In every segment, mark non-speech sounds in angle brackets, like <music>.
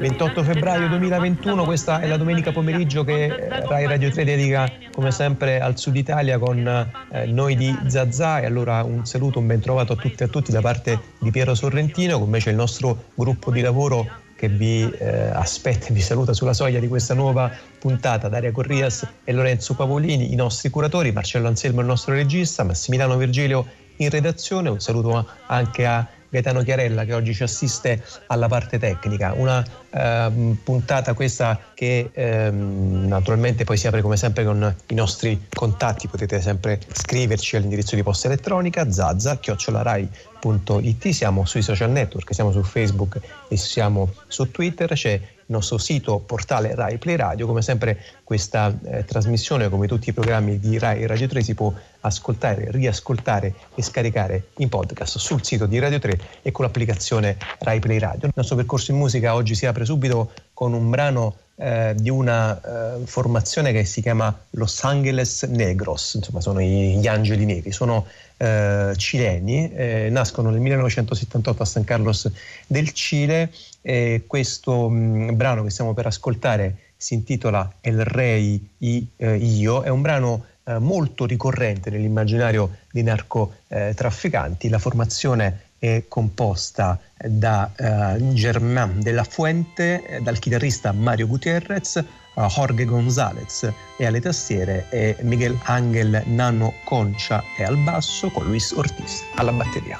28 febbraio 2021, questa è la domenica pomeriggio che eh, Rai Radio 3 dedica come sempre al Sud Italia con eh, noi di Zazà e allora un saluto, un ben trovato a tutti e a tutti da parte di Piero Sorrentino, con me c'è il nostro gruppo di lavoro che vi eh, aspetta e vi saluta sulla soglia di questa nuova puntata. Daria Corrias e Lorenzo Pavolini, i nostri curatori, Marcello Anselmo il nostro regista, Massimiliano Virgilio in redazione. Un saluto anche a Gaetano Chiarella che oggi ci assiste alla parte tecnica. Una eh, puntata questa che eh, naturalmente poi si apre come sempre con i nostri contatti, potete sempre scriverci all'indirizzo di posta elettronica zazza-rai.it, siamo sui social network, siamo su Facebook e siamo su Twitter, c'è nostro sito portale Rai Play Radio. Come sempre questa eh, trasmissione, come tutti i programmi di Rai Radio 3, si può ascoltare, riascoltare e scaricare in podcast sul sito di Radio 3 e con l'applicazione Rai Play Radio. Il nostro percorso in musica oggi si apre subito con un brano eh, di una eh, formazione che si chiama Los Angeles Negros, insomma sono gli angeli neri, sono eh, cileni, eh, nascono nel 1978 a San Carlos del Cile e questo mh, brano che stiamo per ascoltare si intitola El Rey y eh, Io, è un brano eh, molto ricorrente nell'immaginario dei narcotrafficanti, la formazione è composta da uh, Germain de la Fuente, eh, dal chitarrista Mario Gutierrez, uh, Jorge González e alle tastiere e Miguel Ángel Nano Concha e al basso con Luis Ortiz alla batteria.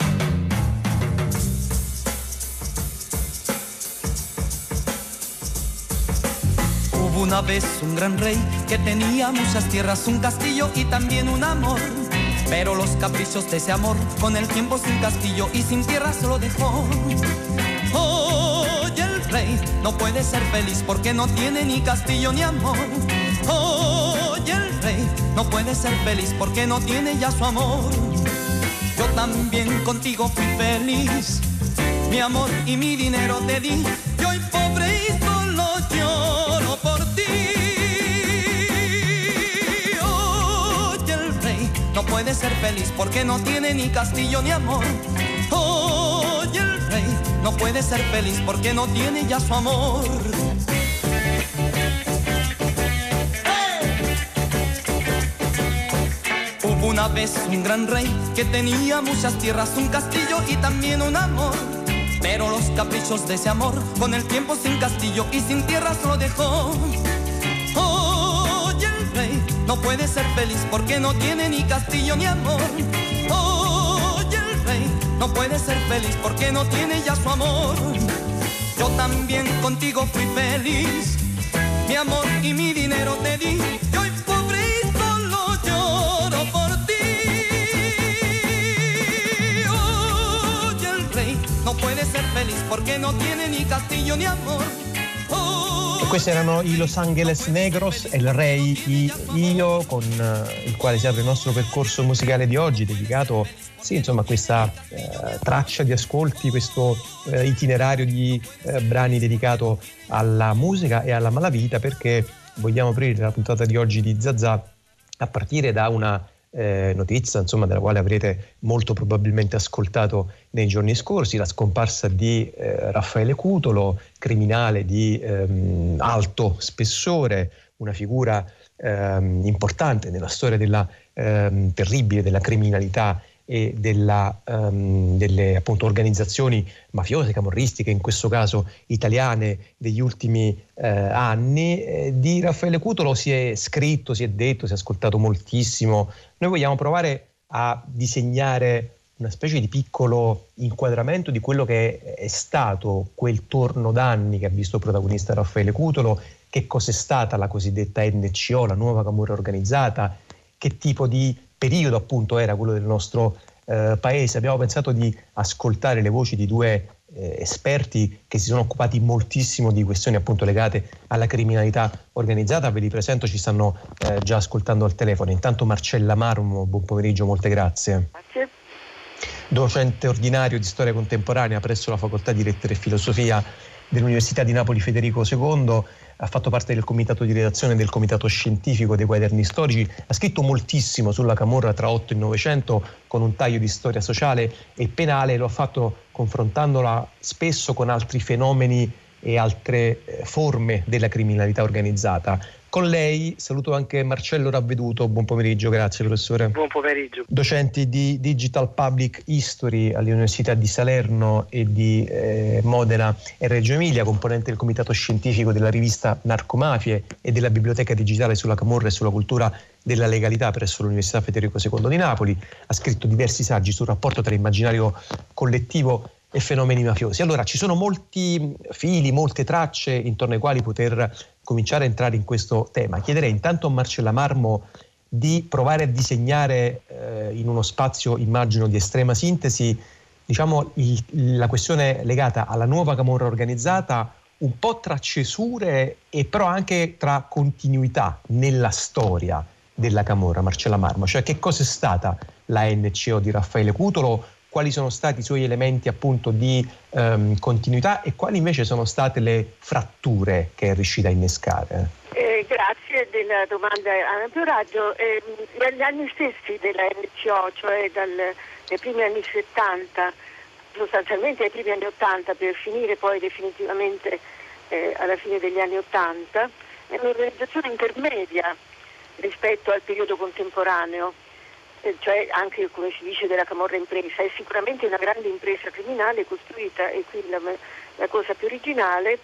Una vez un gran rey que tenía muchas tierras, un castillo y también un amor. Pero los caprichos de ese amor, con el tiempo sin castillo y sin tierra se lo dejó. Hoy el rey no puede ser feliz porque no tiene ni castillo ni amor. Hoy el rey no puede ser feliz porque no tiene ya su amor. Yo también contigo fui feliz, mi amor y mi dinero te di. Hoy pobre no puede ser feliz porque no tiene ni castillo ni amor. Hoy el rey no puede ser feliz porque no tiene ya su amor. Hubo una vez un gran rey que tenía muchas tierras, un castillo y también un amor. Pero los caprichos de ese amor, con el tiempo sin castillo y sin tierras lo dejó no puede ser feliz porque no tiene ni castillo ni amor. Oye el rey no puede ser feliz porque no tiene ya su amor. Yo también contigo fui feliz, mi amor y mi dinero te di. Y hoy pobre y solo lloro por ti. Oye el rey no puede ser feliz porque no tiene ni castillo ni amor. Questi erano i Los Angeles Negros e il Rey Io con eh, il quale si apre il nostro percorso musicale di oggi dedicato sì, insomma, a questa eh, traccia di ascolti, questo eh, itinerario di eh, brani dedicato alla musica e alla malavita perché vogliamo aprire la puntata di oggi di Zazà a partire da una eh, notizia insomma, della quale avrete molto probabilmente ascoltato nei giorni scorsi, la scomparsa di eh, Raffaele Cutolo, criminale di ehm, alto spessore, una figura ehm, importante nella storia della ehm, terribile della criminalità e della, um, delle appunto, organizzazioni mafiose, camorristiche, in questo caso italiane, degli ultimi eh, anni. Eh, di Raffaele Cutolo si è scritto, si è detto, si è ascoltato moltissimo. Noi vogliamo provare a disegnare una specie di piccolo inquadramento di quello che è stato quel torno d'anni che ha visto protagonista Raffaele Cutolo, che cos'è stata la cosiddetta NCO, la nuova camorra organizzata, che tipo di periodo appunto era quello del nostro eh, paese. Abbiamo pensato di ascoltare le voci di due eh, esperti che si sono occupati moltissimo di questioni appunto legate alla criminalità organizzata. Ve li presento, ci stanno eh, già ascoltando al telefono. Intanto Marcella Marmo, buon pomeriggio, molte grazie. Grazie. Docente ordinario di storia contemporanea presso la Facoltà di Lettere e Filosofia dell'Università di Napoli Federico II ha fatto parte del comitato di redazione del comitato scientifico dei quaderni storici, ha scritto moltissimo sulla Camorra tra 8 e 900 con un taglio di storia sociale e penale, lo ha fatto confrontandola spesso con altri fenomeni e altre eh, forme della criminalità organizzata. Con lei saluto anche Marcello Ravveduto, buon pomeriggio, grazie professore. Buon pomeriggio. Docenti di Digital Public History all'Università di Salerno e di eh, Modena e Reggio Emilia, componente del comitato scientifico della rivista Narcomafie e della biblioteca digitale sulla Camorra e sulla cultura della legalità presso l'Università Federico II di Napoli, ha scritto diversi saggi sul rapporto tra immaginario collettivo e fenomeni mafiosi. Allora ci sono molti fili, molte tracce intorno ai quali poter cominciare a entrare in questo tema. Chiederei intanto a Marcella Marmo di provare a disegnare eh, in uno spazio, immagino, di estrema sintesi, diciamo, il, la questione legata alla nuova camorra organizzata un po' tra cesure e però anche tra continuità nella storia della camorra, Marcella Marmo. Cioè che cosa è stata la NCO di Raffaele Cutolo quali sono stati i suoi elementi appunto di um, continuità e quali invece sono state le fratture che è riuscita a innescare? Eh, grazie della domanda a ampio raggio. Eh, negli anni stessi della NCO, cioè dal, dai primi anni 70, sostanzialmente ai primi anni 80 per finire poi definitivamente eh, alla fine degli anni 80, è un'organizzazione intermedia rispetto al periodo contemporaneo cioè anche come si dice della camorra impresa, è sicuramente una grande impresa criminale costruita, e qui la, la cosa più originale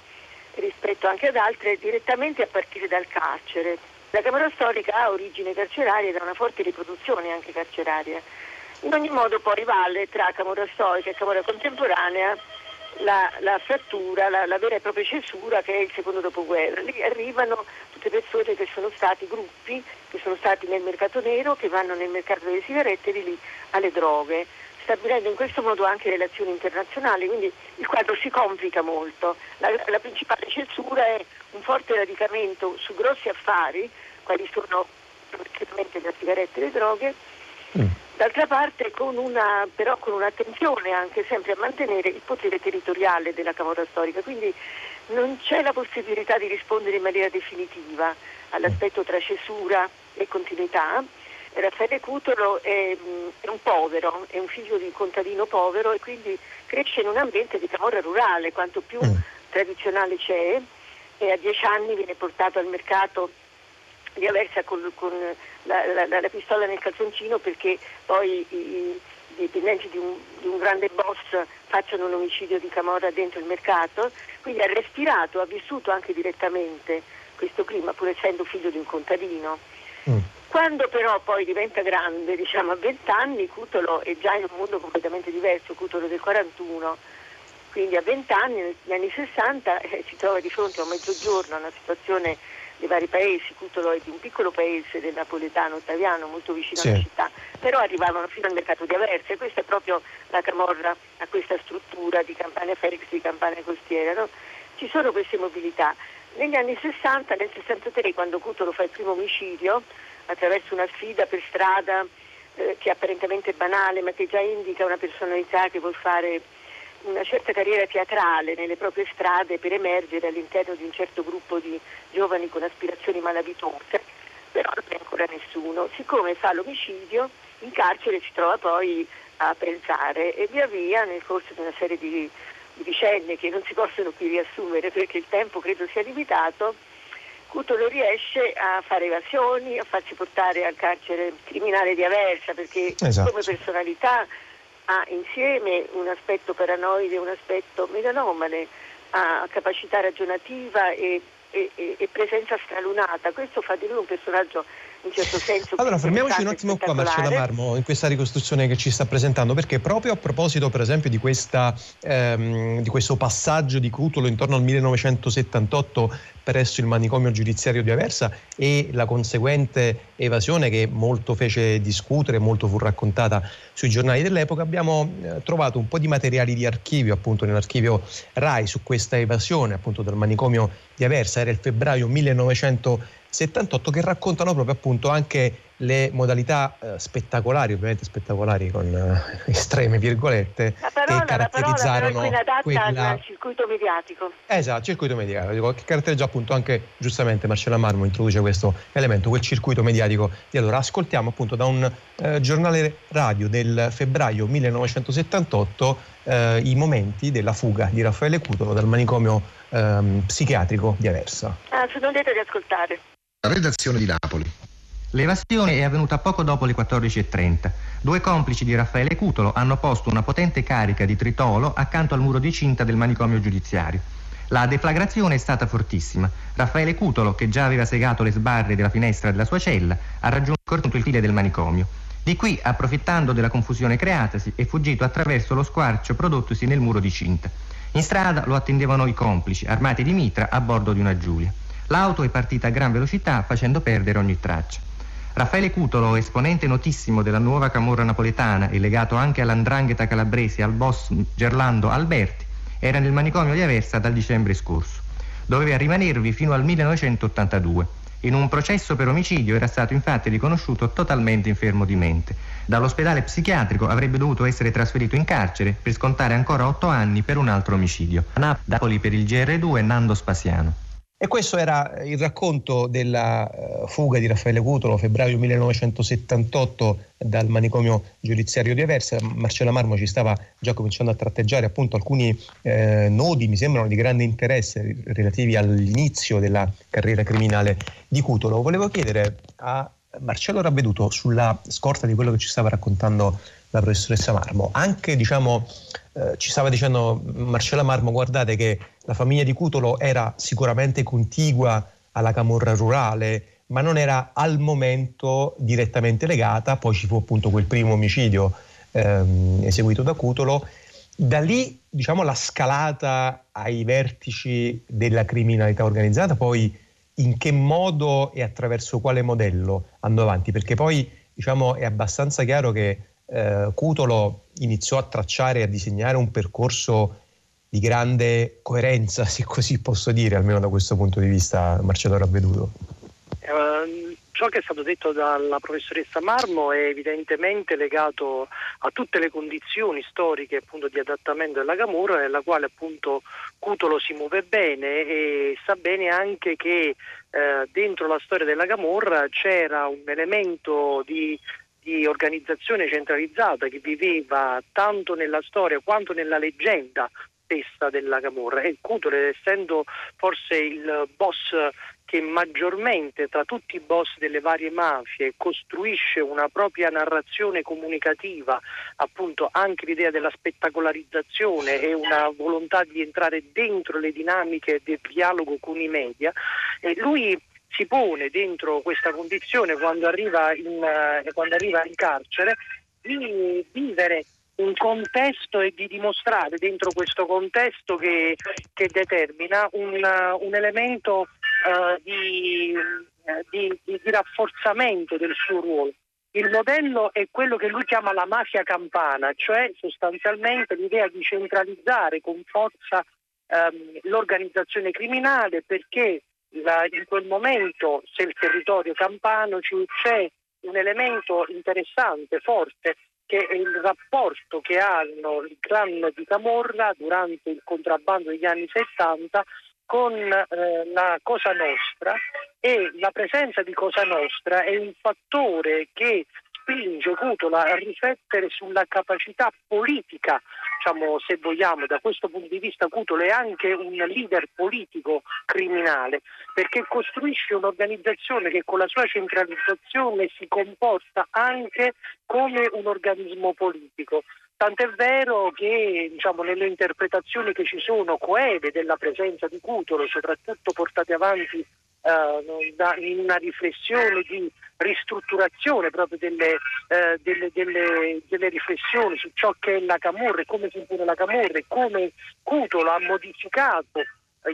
rispetto anche ad altre, direttamente a partire dal carcere. La Camorra Storica ha origine carceraria ed ha una forte riproduzione anche carceraria. In ogni modo poi vale tra Camorra Storica e Camorra Contemporanea la, la frattura, la, la, vera e propria cesura che è il secondo dopoguerra. Lì arrivano tutte persone che sono stati gruppi, che sono stati nel mercato nero, che vanno nel mercato delle sigarette e di lì alle droghe, stabilendo in questo modo anche relazioni internazionali, quindi il quadro si complica molto. La, la principale cesura è un forte radicamento su grossi affari, quali sono praticamente le sigarette e le droghe, mm D'altra parte con una, però con un'attenzione anche sempre a mantenere il potere territoriale della Camorra Storica, quindi non c'è la possibilità di rispondere in maniera definitiva all'aspetto tra cesura e continuità. Raffaele Cutolo è, è, un povero, è un figlio di un contadino povero e quindi cresce in un ambiente di camorra rurale, quanto più mm. tradizionale c'è, e a dieci anni viene portato al mercato di Aversa con, con la, la, la, pistola nel calzoncino perché poi i, i dipendenti di un, di un, grande boss facciano un omicidio di Camorra dentro il mercato, quindi ha respirato, ha vissuto anche direttamente questo clima, pur essendo figlio di un contadino. Mm. Quando però poi diventa grande, diciamo a 20 anni, Cutolo è già in un mondo completamente diverso, Cutolo del 41, quindi a 20 anni, negli anni 60, eh, si trova di fronte a un mezzogiorno, a una situazione dei vari paesi, Cutolo è di un piccolo paese del napoletano ottaviano molto vicino sì. alla città, però arrivavano fino al mercato di Aversa e questa è proprio la camorra a questa struttura di Campania Felix, di Campania Costiera. No? Ci sono queste mobilità. Negli anni 60, nel 63, quando Cutolo fa il primo omicidio, attraverso una sfida per strada eh, che è apparentemente banale ma che già indica una personalità che vuol fare una certa carriera teatrale nelle proprie strade per emergere all'interno di un certo gruppo di giovani con aspirazioni malavitose, però non è ancora nessuno. Siccome fa l'omicidio, in carcere si trova poi a pensare e via via nel corso di una serie di, di vicende che non si possono qui riassumere perché il tempo credo sia limitato, Cutolo riesce a fare evasioni, a farsi portare al carcere criminale di Aversa perché esatto. come personalità ha insieme un aspetto paranoide e un aspetto melanomane, ha capacità ragionativa e, e, e, presenza stralunata. Questo fa di lui un personaggio in certo senso. Allora fermiamoci un attimo qua Marcella Marmo in questa ricostruzione che ci sta presentando perché proprio a proposito per esempio di, questa, ehm, di questo passaggio di Cutolo intorno al 1978 presso il manicomio giudiziario di Aversa e la conseguente evasione che molto fece discutere, molto fu raccontata sui giornali dell'epoca, abbiamo eh, trovato un po' di materiali di archivio appunto nell'archivio RAI su questa evasione appunto del manicomio di Aversa, era il febbraio 1978 78 che raccontano proprio appunto anche le modalità eh, spettacolari, ovviamente spettacolari con eh, <laughs> estreme virgolette, parola, che caratterizzarono la parola quella... al circuito mediatico. Esatto, circuito mediatico, che caratterizza appunto anche giustamente Marcella Marmo introduce questo elemento, quel circuito mediatico di allora. Ascoltiamo appunto da un eh, giornale radio del febbraio 1978 eh, i momenti della fuga di Raffaele Cutolo dal manicomio ehm, psichiatrico di Aversa. Ah, non dite di ascoltare. Redazione di Napoli. L'evasione è avvenuta poco dopo le 14.30. Due complici di Raffaele Cutolo hanno posto una potente carica di tritolo accanto al muro di cinta del manicomio giudiziario. La deflagrazione è stata fortissima. Raffaele Cutolo, che già aveva segato le sbarre della finestra della sua cella, ha raggiunto il file del manicomio. Di qui, approfittando della confusione creatasi, è fuggito attraverso lo squarcio prodottosi nel muro di cinta. In strada lo attendevano i complici, armati di mitra, a bordo di una Giulia. L'auto è partita a gran velocità, facendo perdere ogni traccia. Raffaele Cutolo, esponente notissimo della nuova camorra napoletana e legato anche all'andrangheta calabrese e al boss Gerlando Alberti, era nel manicomio di Aversa dal dicembre scorso. Doveva rimanervi fino al 1982. In un processo per omicidio era stato infatti riconosciuto totalmente infermo di mente. Dall'ospedale psichiatrico avrebbe dovuto essere trasferito in carcere per scontare ancora otto anni per un altro omicidio. Napoli per il GR2 Nando Spasiano. E questo era il racconto della uh, fuga di Raffaele Cutolo, febbraio 1978 dal manicomio giudiziario di Aversa. Marcella Marmo ci stava già cominciando a tratteggiare appunto alcuni eh, nodi, mi sembrano di grande interesse relativi all'inizio della carriera criminale di Cutolo. Volevo chiedere a Marcello Ravveduto, sulla scorta di quello che ci stava raccontando la professoressa Marmo, anche diciamo eh, ci stava dicendo Marcella Marmo, guardate che la famiglia di Cutolo era sicuramente contigua alla camorra rurale, ma non era al momento direttamente legata, poi ci fu appunto quel primo omicidio ehm, eseguito da Cutolo. Da lì, diciamo, la scalata ai vertici della criminalità organizzata, poi in che modo e attraverso quale modello andò avanti? Perché poi, diciamo, è abbastanza chiaro che eh, Cutolo iniziò a tracciare e a disegnare un percorso di grande coerenza, <laughs> se così posso dire, almeno da questo punto di vista, Marcello Ravveduto. Uh, ciò che è stato detto dalla professoressa Marmo è evidentemente legato a tutte le condizioni storiche appunto, di adattamento della Camorra nella quale appunto Cutolo si muove bene e sa bene anche che eh, dentro la storia della Camorra c'era un elemento di di organizzazione centralizzata che viveva tanto nella storia quanto nella leggenda stessa della Camorra. E Cutole essendo forse il boss che maggiormente tra tutti i boss delle varie mafie costruisce una propria narrazione comunicativa, appunto anche l'idea della spettacolarizzazione e una volontà di entrare dentro le dinamiche del dialogo con i media, e lui si pone dentro questa condizione quando arriva in, eh, quando arriva in carcere di vivere un contesto e di dimostrare dentro questo contesto che, che determina un, un elemento uh, di, di, di, di rafforzamento del suo ruolo. Il modello è quello che lui chiama la mafia campana, cioè sostanzialmente l'idea di centralizzare con forza um, l'organizzazione criminale perché la, in quel momento, se il territorio campano c'è un elemento interessante, forte, che è il rapporto che hanno il clan di Camorra durante il contrabbando degli anni 70 con eh, la Cosa Nostra e la presenza di Cosa Nostra è un fattore che spinge Cutola a riflettere sulla capacità politica, diciamo, se vogliamo, da questo punto di vista Cutola è anche un leader politico criminale, perché costruisce un'organizzazione che con la sua centralizzazione si comporta anche come un organismo politico. Tant'è vero che diciamo, nelle interpretazioni che ci sono coeve della presenza di Cutolo, soprattutto portate avanti eh, da, in una riflessione di ristrutturazione proprio delle, eh, delle, delle, delle, riflessioni su ciò che è la Camorra e come impone la Camorra e come Cutolo ha modificato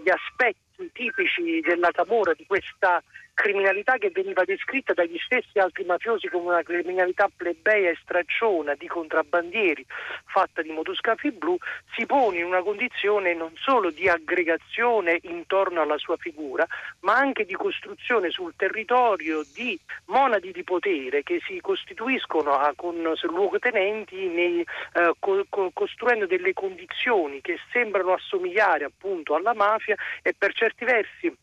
gli aspetti tipici della Camorra, di questa criminalità che veniva descritta dagli stessi altri mafiosi come una criminalità plebea e stracciona di contrabbandieri fatta di motoscafi blu, si pone in una condizione non solo di aggregazione intorno alla sua figura, ma anche di costruzione sul territorio di monadi di potere che si costituiscono a, con luogotenenti nei, eh, co, costruendo delle condizioni che sembrano assomigliare appunto alla mafia e per certi versi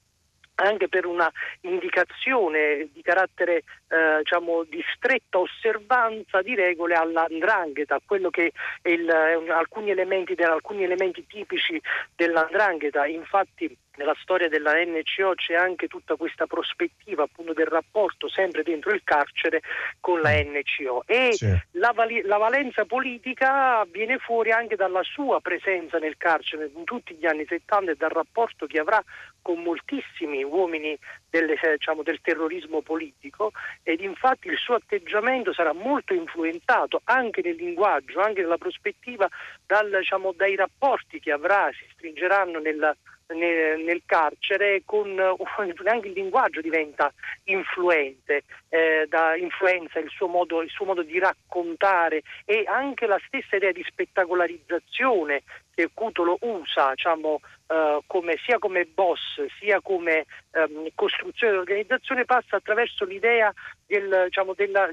anche per una indicazione di carattere eh, diciamo, di stretta osservanza di regole all'andrangheta, quello che il, alcuni, elementi, alcuni elementi tipici dell'andrangheta. Infatti nella storia della NCO c'è anche tutta questa prospettiva appunto del rapporto sempre dentro il carcere con la NCO e sì. la, la, valenza politica viene fuori anche dalla sua presenza nel carcere in tutti gli anni 70 e dal rapporto che avrà con moltissimi uomini del, eh, diciamo, del terrorismo politico ed infatti il suo atteggiamento sarà molto influenzato anche nel linguaggio, anche nella prospettiva dal, diciamo, dai rapporti che avrà, si stringeranno nella nel, nel carcere con <laughs> anche il linguaggio diventa influente, eh, da influenza il suo, modo, il suo modo di raccontare e anche la stessa idea di spettacolarizzazione che Cutolo usa diciamo, eh, come, sia come boss sia come ehm, costruzione dell'organizzazione passa attraverso l'idea del, diciamo, della,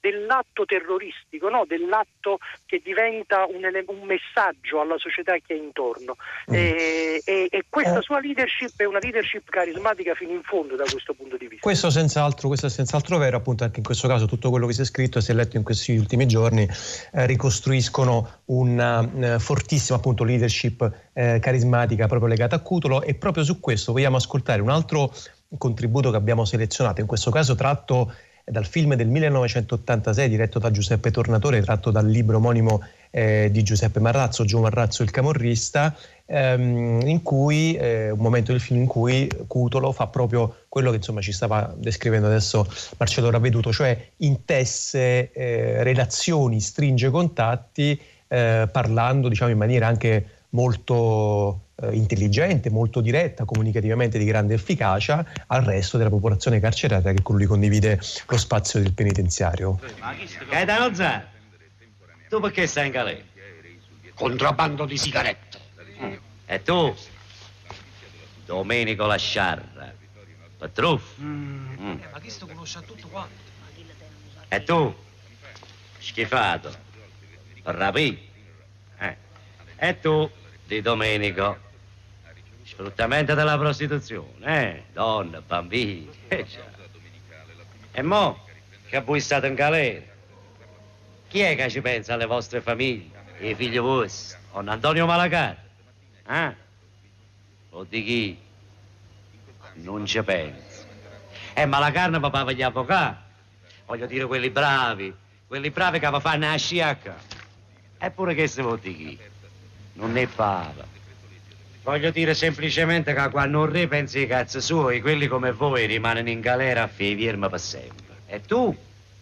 dell'atto terroristico, no? dell'atto che diventa un, un, messaggio alla società che è intorno. Mm. E, e, e, questa eh. sua leadership è una leadership carismatica fino in fondo da questo punto di vista. Questo senz'altro, questo è senz'altro vero, appunto anche in questo caso tutto quello che si è scritto e si è letto in questi ultimi giorni eh, ricostruiscono una eh, fortissima appunto leadership eh, carismatica proprio legata a Cutolo. E proprio su questo vogliamo ascoltare un altro contributo che abbiamo selezionato, in questo caso tratto dal film del 1986 diretto da Giuseppe Tornatore, tratto dal libro omonimo eh, di Giuseppe Marrazzo, Gio Marrazzo il camorrista, ehm, in cui, eh, un momento del film in cui Cutolo fa proprio quello che insomma ci stava descrivendo adesso Marcello Ravveduto, cioè intesse eh, relazioni, stringe contatti, eh, parlando diciamo in maniera anche molto eh, intelligente, molto diretta, comunicativamente di grande efficacia al resto della popolazione carceraria che con lui condivide lo spazio del penitenziario. Gaetano Zar, tu perché stai in galera? Contrabbando di sigarette. Mm. E tu? Domenico Lasciarra, Patruff. Mm. Mm. Eh, ma questo conosce tutto quanto. E tu? Schifato, rapito. Eh. E tu? di Domenico. Sfruttamento della prostituzione, eh? Donne, bambini. Eh, e mo, che voi state in galera? Chi è che ci pensa alle vostre famiglie? I figli vostri? Con Antonio Malacar? Eh? O di chi? Non ci penso. Eh, ma la carne papà gli avvocati. Voglio dire quelli bravi, quelli bravi che fanno la sciacca. Eppure che se vuol di chi? non ne parla. Voglio dire semplicemente che quando un re pensa ai cazzi suoi, quelli come voi rimangono in galera a firma per sempre. E tu,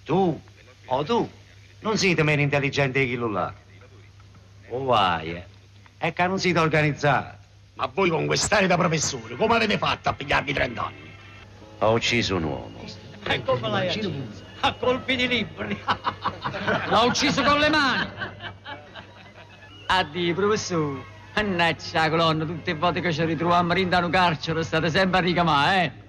tu, o oh tu, non siete meno intelligenti di chi là. O vai, eh. È che non siete organizzati. Ma voi con quest'aria da professore, come avete fatto a pigliarvi 30 anni? Ho ucciso un uomo. E come l'hai ucciso? A colpi di libri. <laughs> L'ho ucciso con le mani. Addio, professore. Mannaggia colonna, tutte le volte che ci ritroviamo in un carcere state sempre a ricamare, eh?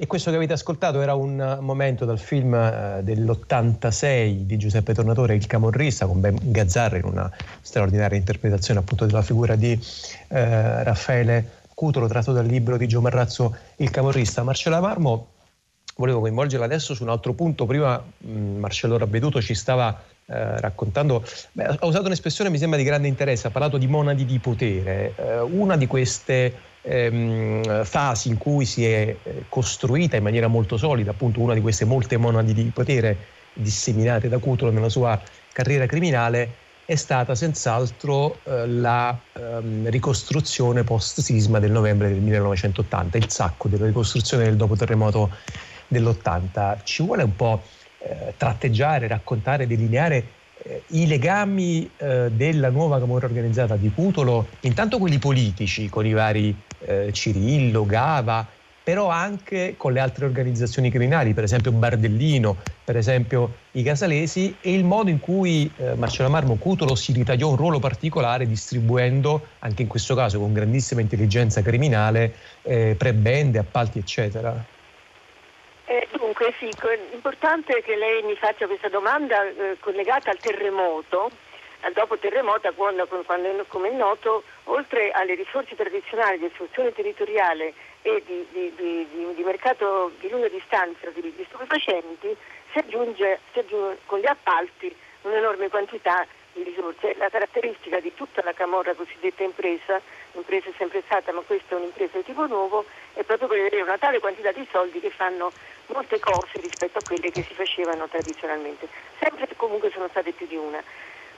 E questo che avete ascoltato era un momento dal film eh, dell'86 di Giuseppe Tornatore, Il Camorrista, con Ben Gazzarra in una straordinaria interpretazione appunto della figura di eh, Raffaele Cutolo, tratto dal libro di Gio Marrazzo, Il Camorrista. Marcella Marmo, volevo coinvolgerla adesso su un altro punto. Prima mh, Marcello Ravveduto ci stava eh, raccontando, beh, ha usato un'espressione mi sembra di grande interesse, ha parlato di monadi di potere. Eh, una di queste ehm, fasi in cui si è eh, costruita in maniera molto solida, appunto una di queste molte monadi di potere disseminate da Cutolo nella sua carriera criminale, è stata senz'altro eh, la ehm, ricostruzione post-sisma del novembre del 1980, il sacco della ricostruzione del dopo terremoto dell'80. Ci vuole un po' eh, tratteggiare, raccontare, delineare eh, i legami eh, della nuova Camorra organizzata di Cutolo, intanto quelli politici con i vari eh, Cirillo, Gava, però anche con le altre organizzazioni criminali, per esempio Bardellino, per esempio i Casalesi, e il modo in cui eh, Marcello Marmo Cutolo si ritagliò un ruolo particolare distribuendo, anche in questo caso con grandissima intelligenza criminale, eh, prebende, appalti, eccetera. Eh, dunque sì, l'importante è che lei mi faccia questa domanda eh, collegata al terremoto, dopo terremoto, quando, quando, come è noto, oltre alle risorse tradizionali di istruzione territoriale e di, di, di, di mercato di lunga distanza di, stupefacenti, si aggiunge, si aggiunge con gli appalti un'enorme quantità di risorse. La caratteristica di tutta la camorra cosiddetta impresa, l'impresa è sempre stata, ma questa è un'impresa di tipo nuovo, è proprio quella di avere una tale quantità di soldi che fanno molte cose rispetto a quelle che si facevano tradizionalmente. Sempre comunque sono state più di una.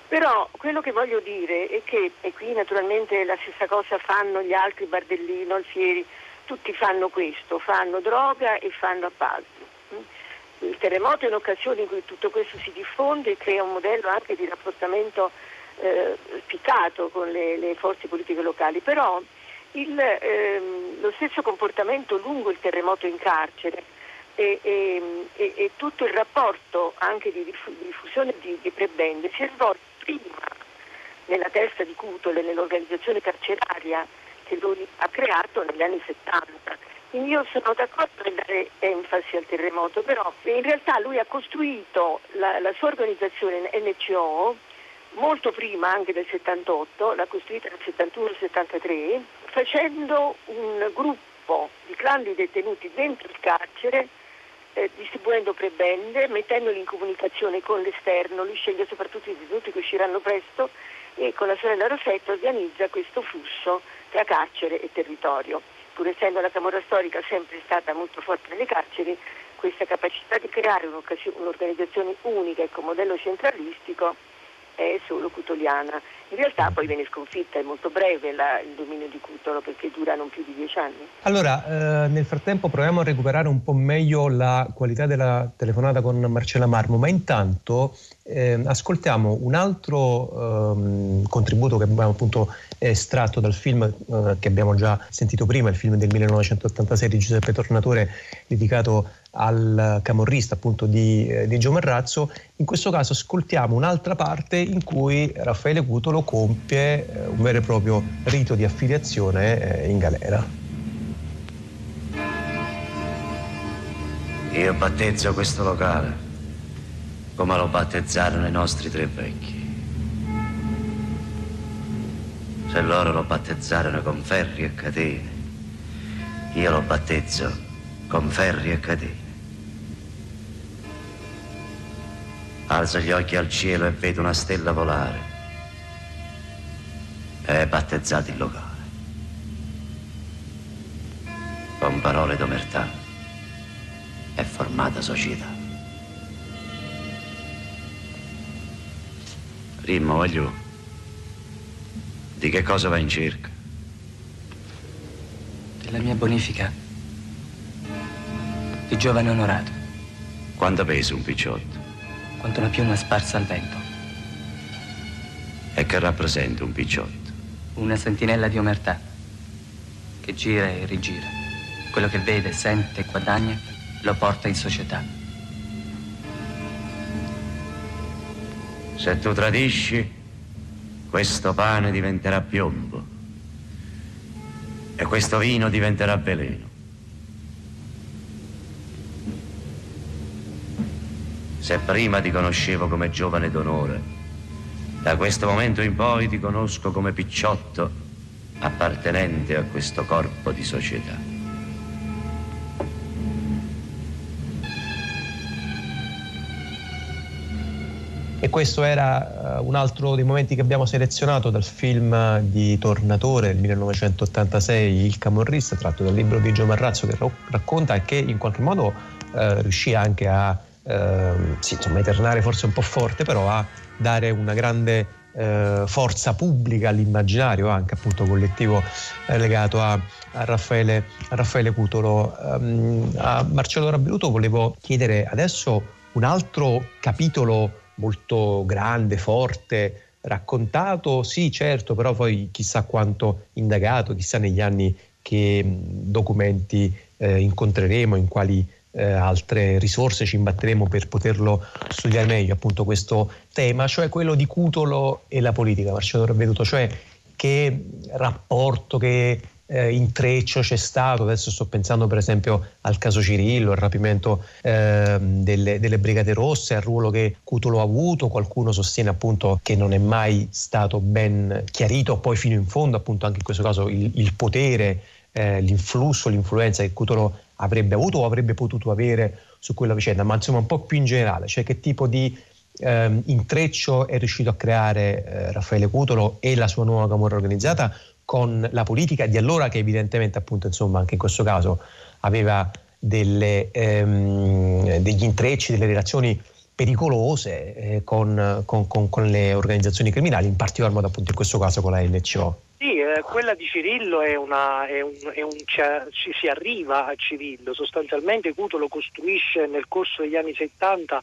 Però quello che voglio dire è che, e qui naturalmente la stessa cosa fanno gli altri, Bardellino, Alfieri, tutti fanno questo, fanno droga e fanno appalti. Il terremoto è un'occasione in cui tutto questo si diffonde e crea un modello anche di rapportamento eh, spiccato con le, le, forze politiche locali, però il, ehm, lo stesso comportamento lungo il terremoto in carcere e, e, e tutto il rapporto anche di diffusione di, di prebende si è svolto prima nella testa di Cutole, nell'organizzazione carceraria che lui ha creato negli anni 70. Quindi io sono d'accordo nel dare enfasi al terremoto, però in realtà lui ha costruito la, la sua organizzazione NCO molto prima anche del 78, l'ha costruita nel 71-73, facendo un gruppo di clan di detenuti dentro il carcere eh, distribuendo prebende, mettendoli in comunicazione con l'esterno, lui sceglie soprattutto i detenuti che usciranno presto e con la sorella Rosetta organizza questo flusso tra carcere e territorio. Pur essendo la Camorra storica sempre stata molto forte nelle carceri, questa capacità di creare un'organizzazione unica e con modello centralistico è solo cutoliana. In realtà poi viene sconfitta, è molto breve la, il dominio di Cutolo perché dura non più di dieci anni. Allora, eh, nel frattempo proviamo a recuperare un po' meglio la qualità della telefonata con Marcella Marmo, ma intanto eh, ascoltiamo un altro ehm, contributo che abbiamo appunto estratto dal film eh, che abbiamo già sentito prima, il film del 1986 di Giuseppe Tornatore dedicato al camorrista appunto di, eh, di Gio Marrazzo. In questo caso ascoltiamo un'altra parte in cui Raffaele Cutolo compie eh, un vero e proprio rito di affiliazione eh, in galera. Io battezzo questo locale come lo battezzarono i nostri tre vecchi. Se loro lo battezzarono con ferri e catene, io lo battezzo con ferri e catene. Alzo gli occhi al cielo e vedo una stella volare. È battezzato il locale. Con parole d'omertà è formata società. Rimmo, voglio. Di che cosa va in cerca? Della mia bonifica. Di giovane onorato. Quanto pesa un picciotto? Quanto una piuma sparsa al vento. E che rappresenta un picciotto? Una sentinella di omertà, che gira e rigira. Quello che vede, sente e guadagna lo porta in società. Se tu tradisci, questo pane diventerà piombo e questo vino diventerà veleno. Se prima ti conoscevo come giovane d'onore, da questo momento in poi ti conosco come picciotto appartenente a questo corpo di società. E questo era uh, un altro dei momenti che abbiamo selezionato dal film di Tornatore del 1986, Il Camorrista, tratto dal libro di Gio Marrazzo che racconta che in qualche modo uh, riuscì anche a eh, sì, insomma, eternare forse un po' forte, però a dare una grande eh, forza pubblica all'immaginario anche appunto collettivo eh, legato a, a, Raffaele, a, Raffaele, Cutolo. Um, a Marcello Rabbeluto volevo chiedere adesso un altro capitolo molto grande, forte, raccontato, sì certo, però poi chissà quanto indagato, chissà negli anni che documenti eh, incontreremo, in quali eh, altre risorse ci imbatteremo per poterlo studiare meglio appunto questo tema, cioè quello di Cutolo e la politica, Marcello Ravveduto, cioè che rapporto, che eh, intreccio c'è stato, adesso sto pensando per esempio al caso Cirillo, al rapimento eh, delle, delle, Brigate Rosse, al ruolo che Cutolo ha avuto, qualcuno sostiene appunto che non è mai stato ben chiarito poi fino in fondo appunto anche in questo caso il, il potere, eh, l'influsso, l'influenza che Cutolo avrebbe avuto o avrebbe potuto avere su quella vicenda, ma insomma un po' più in generale, cioè che tipo di ehm, intreccio è riuscito a creare eh, Raffaele Cutolo e la sua nuova camorra organizzata con la politica di allora che evidentemente appunto insomma anche in questo caso aveva delle, ehm, degli intrecci, delle relazioni pericolose eh, con, con, con, con, le organizzazioni criminali, in particolar modo appunto in questo caso con la LCO. Sì, eh, quella di Cirillo è, una, è un, è un, ci si arriva a Cirillo, sostanzialmente Cutolo costruisce nel corso degli anni 70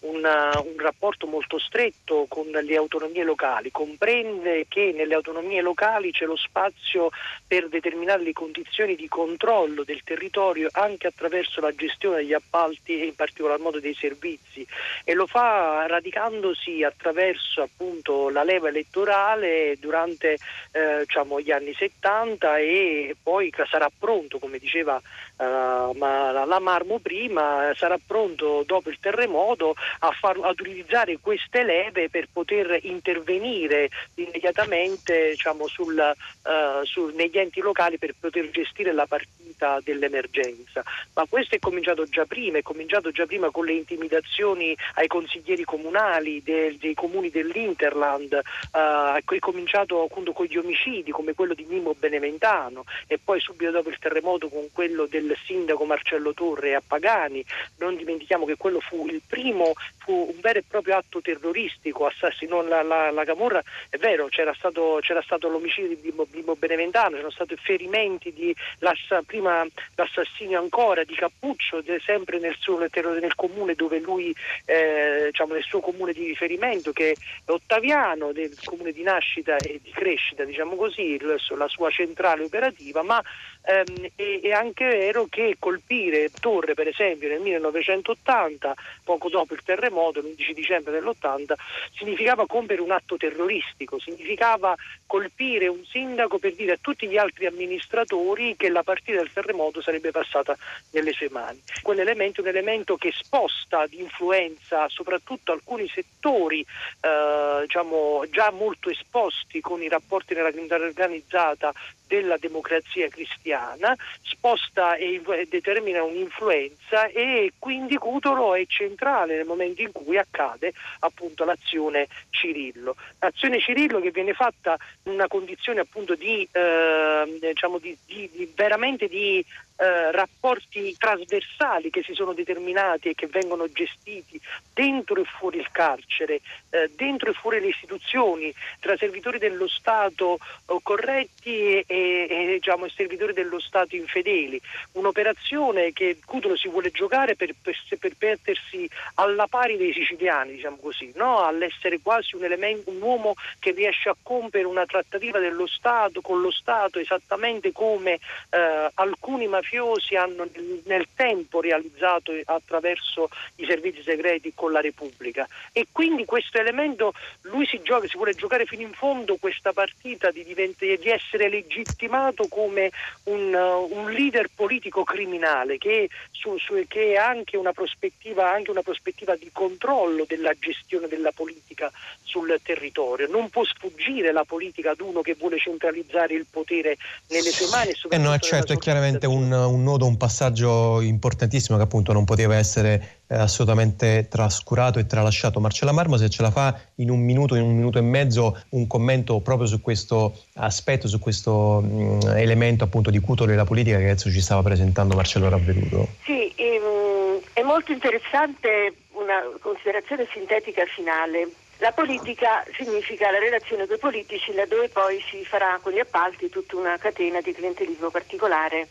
una, un rapporto molto stretto con le autonomie locali, comprende che nelle autonomie locali c'è lo spazio per determinare le condizioni di controllo del territorio anche attraverso la gestione degli appalti e in particolar modo dei servizi. E lo fa radicandosi attraverso appunto la leva elettorale durante eh, diciamo, gli anni 70 e poi sarà pronto, come diceva uh, la Marmo prima, sarà pronto dopo il terremoto a far, ad utilizzare queste leve per poter intervenire immediatamente diciamo, sul, uh, sul, negli enti locali per poter gestire la partita dell'emergenza. Ma questo è cominciato già prima, è cominciato già prima con le intimidazioni ai consiglieri comunali del, dei comuni dell'Interland, uh, è cominciato appunto con gli omicidi come quello di Mimo Beneventano e poi subito dopo il terremoto con quello del sindaco Marcello Torre a Pagani. Non dimentichiamo che quello fu il primo fu un vero e proprio atto terroristico, assassinò la, la, la Camorra, è vero, c'era stato, c'era stato l'omicidio di Bimbo, Beneventano, c'erano stati ferimenti, di, l'assa, prima l'assassinio ancora di Cappuccio, sempre nel, suo, nel, comune dove lui, eh, diciamo nel suo comune di riferimento che è Ottaviano, del comune di nascita e di crescita, diciamo così, la sua centrale operativa, ma ehm, è, è anche vero che colpire Torre per esempio nel 1980, poco dopo il terremoto, l'11 dicembre dell'80, significava compiere un atto terroristico, significava colpire un sindaco per dire a tutti gli altri amministratori che la partita del terremoto sarebbe passata nelle sue mani. Quell'elemento è un elemento che sposta di influenza soprattutto alcuni settori eh, diciamo, già molto esposti con i rapporti nella criminalità organizzata della democrazia cristiana, sposta e determina un'influenza e quindi Cutolo è centrale nel momento in cui accade appunto l'azione Cirillo. L'azione Cirillo che viene fatta in una condizione appunto di, eh, diciamo di, di, di veramente di eh, rapporti trasversali che si sono determinati e che vengono gestiti dentro e fuori il carcere, eh, dentro e fuori le istituzioni, tra servitori dello Stato eh, corretti e, e, e, diciamo, servitori dello Stato infedeli. Un'operazione che Cutolo si vuole giocare per, per, per mettersi alla pari dei siciliani, diciamo così, no? all'essere quasi un, elemento, un uomo che riesce a compiere una trattativa dello Stato con lo Stato esattamente come eh, alcuni mafiosi mafiosi hanno nel, tempo realizzato attraverso i servizi segreti con la Repubblica e quindi questo elemento lui si, gioca, si vuole giocare fino in fondo questa partita di, diventi, di essere legittimato come un, uh, un, leader politico criminale che, su, su, che ha anche una, anche una prospettiva di controllo della gestione della politica sul territorio. Non può sfuggire la politica ad uno che vuole centralizzare il potere nelle sue mani. Eh no, certo, è chiaramente un, un nodo, un passaggio importantissimo che appunto non poteva essere eh, assolutamente trascurato e tralasciato. Marcella Marmo, se ce la fa in un minuto, in un minuto e mezzo, un commento proprio su questo aspetto, su questo mh, mm, elemento appunto di Cutolo della politica che adesso ci stava presentando Marcello Ravveduto. Sì, ehm, è molto interessante una considerazione sintetica finale. La politica significa la relazione con i politici laddove poi si farà con gli appalti tutta una catena di clientelismo particolare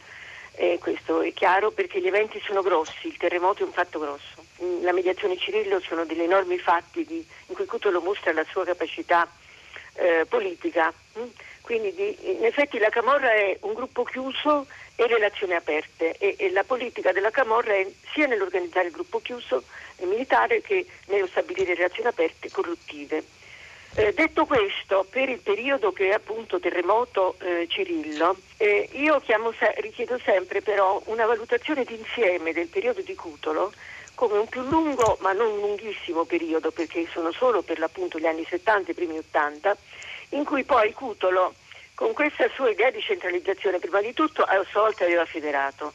eh, questo è chiaro perché gli eventi sono grossi, il terremoto è un fatto grosso. Mm, la mediazione Cirillo sono degli enormi fatti di, in cui Cutolo mostra la sua capacità eh, politica. Mm? Quindi di, in effetti la Camorra è un gruppo chiuso e relazioni aperte e, e la politica della Camorra è sia nell'organizzare il gruppo chiuso e militare che nello stabilire relazioni aperte corruttive. Eh, detto questo, per il periodo che è appunto terremoto eh, Cirillo, eh, io se- richiedo sempre però una valutazione d'insieme del periodo di Cutolo come un più lungo ma non lunghissimo periodo, perché sono solo per l'appunto gli anni 70 e primi 80, in cui poi Cutolo, con questa sua idea di centralizzazione, prima di tutto a sua volta aveva federato.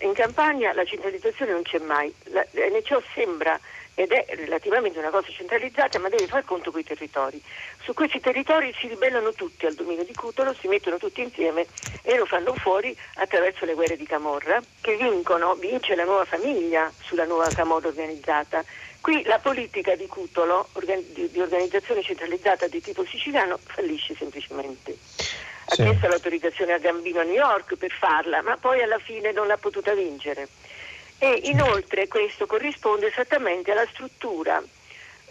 In campagna la centralizzazione non c'è mai, la, l'NCO sembra ed è relativamente una cosa centralizzata, ma deve far conto con i territori. Su questi territori si ribellano tutti al dominio di Cutolo, si mettono tutti insieme e lo fanno fuori attraverso le guerre di Camorra, che vincono, vince la nuova famiglia sulla nuova Camorra organizzata. Qui la politica di Cutolo, di organizzazione centralizzata di tipo siciliano, fallisce semplicemente. Ha sì. chiesto l'autorizzazione a Gambino a New York per farla, ma poi alla fine non l'ha potuta vincere e inoltre questo corrisponde esattamente alla struttura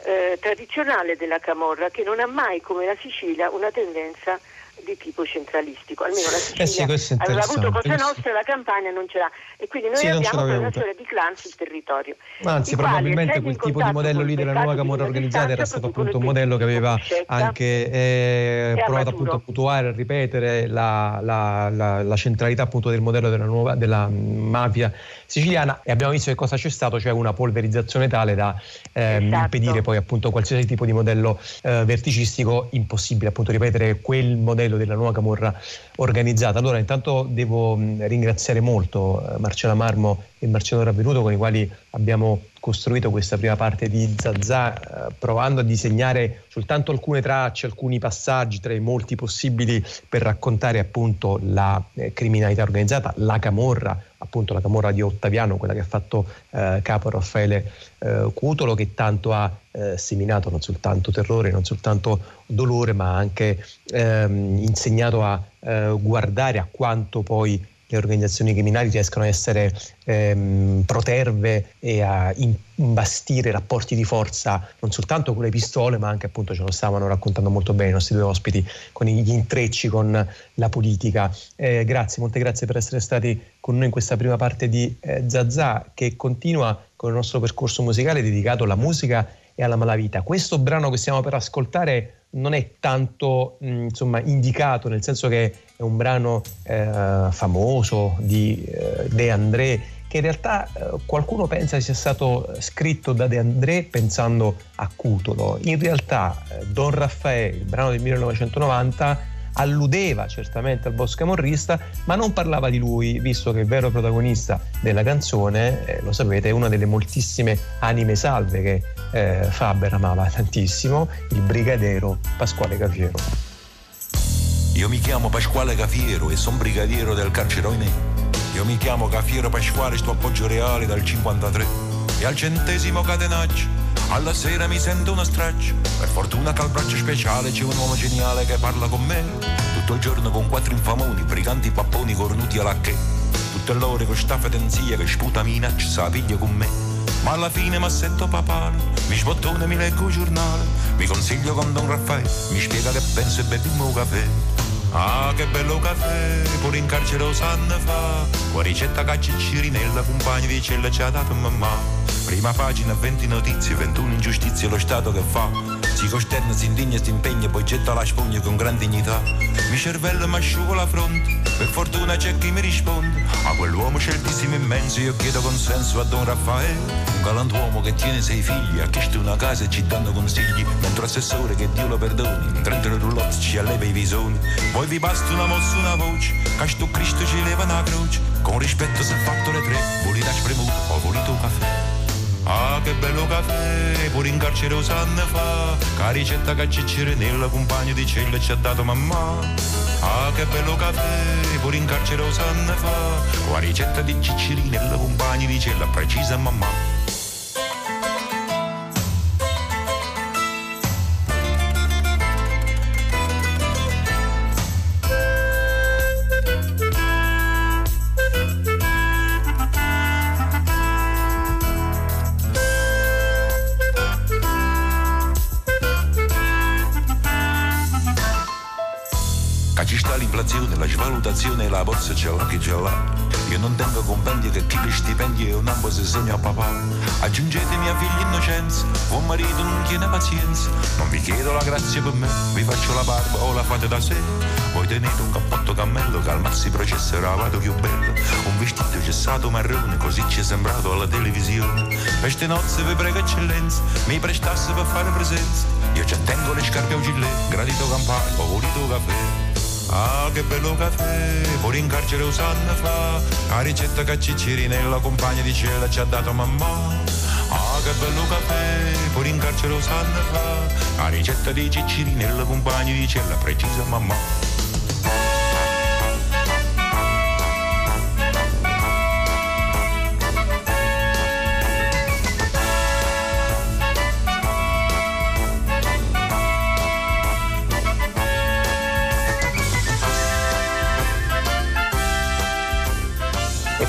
eh, tradizionale della Camorra che non ha mai come la Sicilia una tendenza di tipo centralistico, almeno la Sicilia eh sì, aveva avuto Cosa Nostra e la Campania non ce l'ha. E quindi noi sì, abbiamo una storia di clan sul territorio. Anzi, probabilmente quel tipo di modello lì della nuova Camorra organizzata era stato appunto un modello che aveva anche eh, provato appunto a mutuare, a ripetere la, la, la, la, centralità appunto del modello della, nuova, della mafia siciliana. E abbiamo visto che cosa c'è stato, cioè una polverizzazione tale da ehm, esatto. impedire poi appunto qualsiasi tipo di modello eh, verticistico impossibile appunto ripetere quel modello della nuova camorra organizzata. Allora intanto devo mh, ringraziare molto eh, Marcella Marmo e Marcello Ravvenuto con i quali abbiamo costruito questa prima parte di Zazà eh, provando a disegnare soltanto alcune tracce, alcuni passaggi tra i molti possibili per raccontare appunto la eh, criminalità organizzata, la camorra, appunto la camorra di Ottaviano, quella che ha fatto eh, capo Raffaele eh, Cutolo, che tanto ha eh, seminato non soltanto terrore, non soltanto dolore, ma anche ehm, insegnato a eh, guardare a quanto poi le organizzazioni criminali riescono a essere ehm, proterve e a imbastire rapporti di forza non soltanto con le pistole ma anche appunto ce lo stavano raccontando molto bene i nostri due ospiti con gli intrecci con la politica. Eh, grazie, molte grazie per essere stati con noi in questa prima parte di eh, Zazà che continua con il nostro percorso musicale dedicato alla musica e alla malavita. Questo brano che stiamo per ascoltare non è tanto mh, insomma, indicato, nel senso che è un brano eh, famoso di eh, De André, che in realtà eh, qualcuno pensa sia stato scritto da De André pensando a Cutolo. In realtà eh, Don Raffaele, il brano del 1990, alludeva certamente al boss camorrista, ma non parlava di lui, visto che il vero protagonista della canzone, eh, lo sapete, è una delle moltissime anime salve che eh, Faber amava tantissimo, il brigadiero Pasquale Cafiero. Io mi chiamo Pasquale Cafiero e sono brigadiero del carcere Oinè. Io mi chiamo Cafiero Pasquale, sto appoggio reale dal 53 e al centesimo catenaggio alla sera mi sento una straccia, per fortuna che al braccio speciale c'è un uomo geniale che parla con me. Tutto il giorno con quattro infamoni, briganti papponi cornuti alla che. Tutte l'ore con sta fedenzia che sputa minaccia, sa piglia con me. Ma alla fine mi sento papale, mi sbottone, mi leggo il giornale, mi consiglio con Don Raffaele, mi spiega che penso e beviamo caffè. Ah, che bello caffè, pure in carcere lo sanno fa. Qua ricetta caccia cirinella, compagni di cella ci ha dato mamma. Prima pagina, 20 notizie, 21 ingiustizie, lo Stato che fa. Si costerna, si indigna, si impegna, poi getta la spugna con gran dignità. Mi cervello mi asciugo la fronte, per fortuna c'è chi mi risponde. A quell'uomo sceltissimo immenso io chiedo consenso a Don Raffaele. Un galantuomo che tiene sei figli, ha chiesto una casa e ci danno consigli. Mentre assessore che Dio lo perdoni, in 30 roulotte ci alleva i visoni. Poi vi basta una mossa, una voce, che sto Cristo ci leva una croce. Con rispetto se fatto le tre, volete spremuto o volete un caffè. Ah, che bello caffè, pure in carcere usanne fa, che ricetta che ciccire nella compagna di cella ci ha dato mamma. Ah, che bello caffè, pure in carcere usanne fa, la ricetta di cicciri nella compagna di cella precisa mamma. L'alimentazione e la borsa ce l'ha chi ce l'ha. Io non tengo compendi che chi li stipendi è un ambo se segno a papà. Aggiungetemi a figli innocenza, buon marito non tiene pazienza. Non vi chiedo la grazia per me, vi faccio la barba o la fate da sé. Voi tenete un cappotto cammello che al mazzi più bello. Un vestito cessato marrone, così ci è sembrato alla televisione. Queste nozze vi prego eccellenza, mi prestasse per fare presenza. Io ci tengo le scarpe a gilet, gradito campagna, ho voluto caffè. Ah, che bello caffè, fuori in carcere usanna fa, la ricetta che Cicciri nella compagna di cella ci ha dato mamma. Ah, che bello caffè, fuori in carcere usanna fa, la ricetta di Cicciri nella compagna di cella precisa mamma.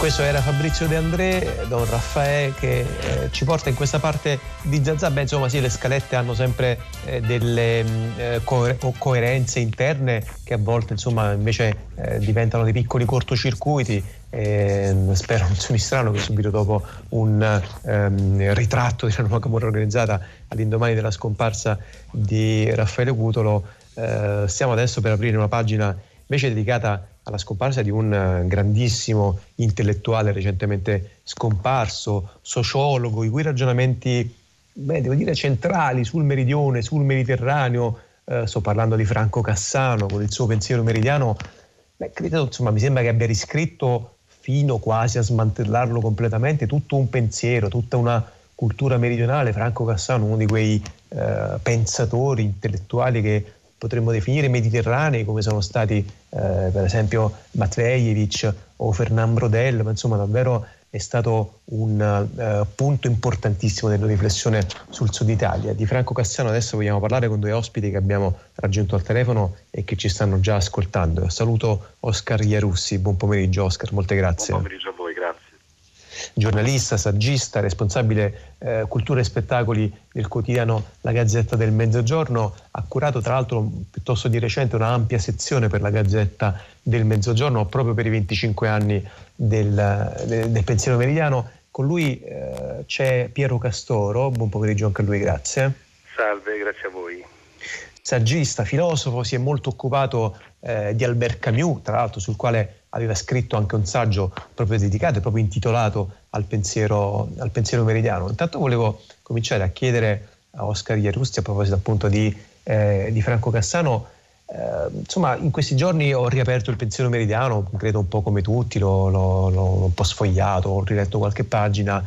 Questo era Fabrizio De André, Don Raffaele che eh, ci porta in questa parte di Zazà. Beh, insomma, sì, le scalette hanno sempre eh, delle mm, eh, co- coerenze interne che a volte, insomma, invece eh, diventano dei piccoli cortocircuiti. spero non suoni strano che subito dopo un um, ritratto della nuova Camorra organizzata all'indomani della scomparsa di Raffaele Cutolo, eh, stiamo adesso per aprire una pagina invece dedicata alla scomparsa di un eh, grandissimo intellettuale recentemente scomparso, sociologo, i cui ragionamenti, beh, devo dire, centrali sul meridione, sul Mediterraneo, eh, sto parlando di Franco Cassano con il suo pensiero meridiano, beh, credo, insomma, mi sembra che abbia riscritto fino quasi a smantellarlo completamente tutto un pensiero, tutta una cultura meridionale. Franco Cassano, uno di quei eh, pensatori intellettuali che potremmo definire mediterranei come sono stati eh, per esempio Matvejevic o Fernand Brodel, ma insomma davvero è stato un uh, punto importantissimo della riflessione sul Sud Italia. Di Franco Cassiano adesso vogliamo parlare con due ospiti che abbiamo raggiunto al telefono e che ci stanno già ascoltando. Saluto Oscar Iarussi, buon pomeriggio Oscar, molte grazie. Buon pomeriggio a voi giornalista, saggista, responsabile eh, cultura e spettacoli del quotidiano La Gazzetta del Mezzogiorno, ha curato tra l'altro piuttosto di recente una ampia sezione per la Gazzetta del Mezzogiorno proprio per i 25 anni del, del, del pensiero meridiano. Con lui eh, c'è Piero Castoro, buon pomeriggio anche a lui, grazie. Salve, grazie a voi. Saggista, filosofo, si è molto occupato eh, di Albert Camus, tra l'altro sul quale aveva scritto anche un saggio proprio dedicato e proprio intitolato al pensiero, al pensiero meridiano. Intanto volevo cominciare a chiedere a Oscar Ierusti a proposito appunto di, eh, di Franco Cassano. Eh, insomma, in questi giorni ho riaperto il pensiero meridiano, credo un po' come tutti, l'ho, l'ho, l'ho un po' sfogliato, ho riletto qualche pagina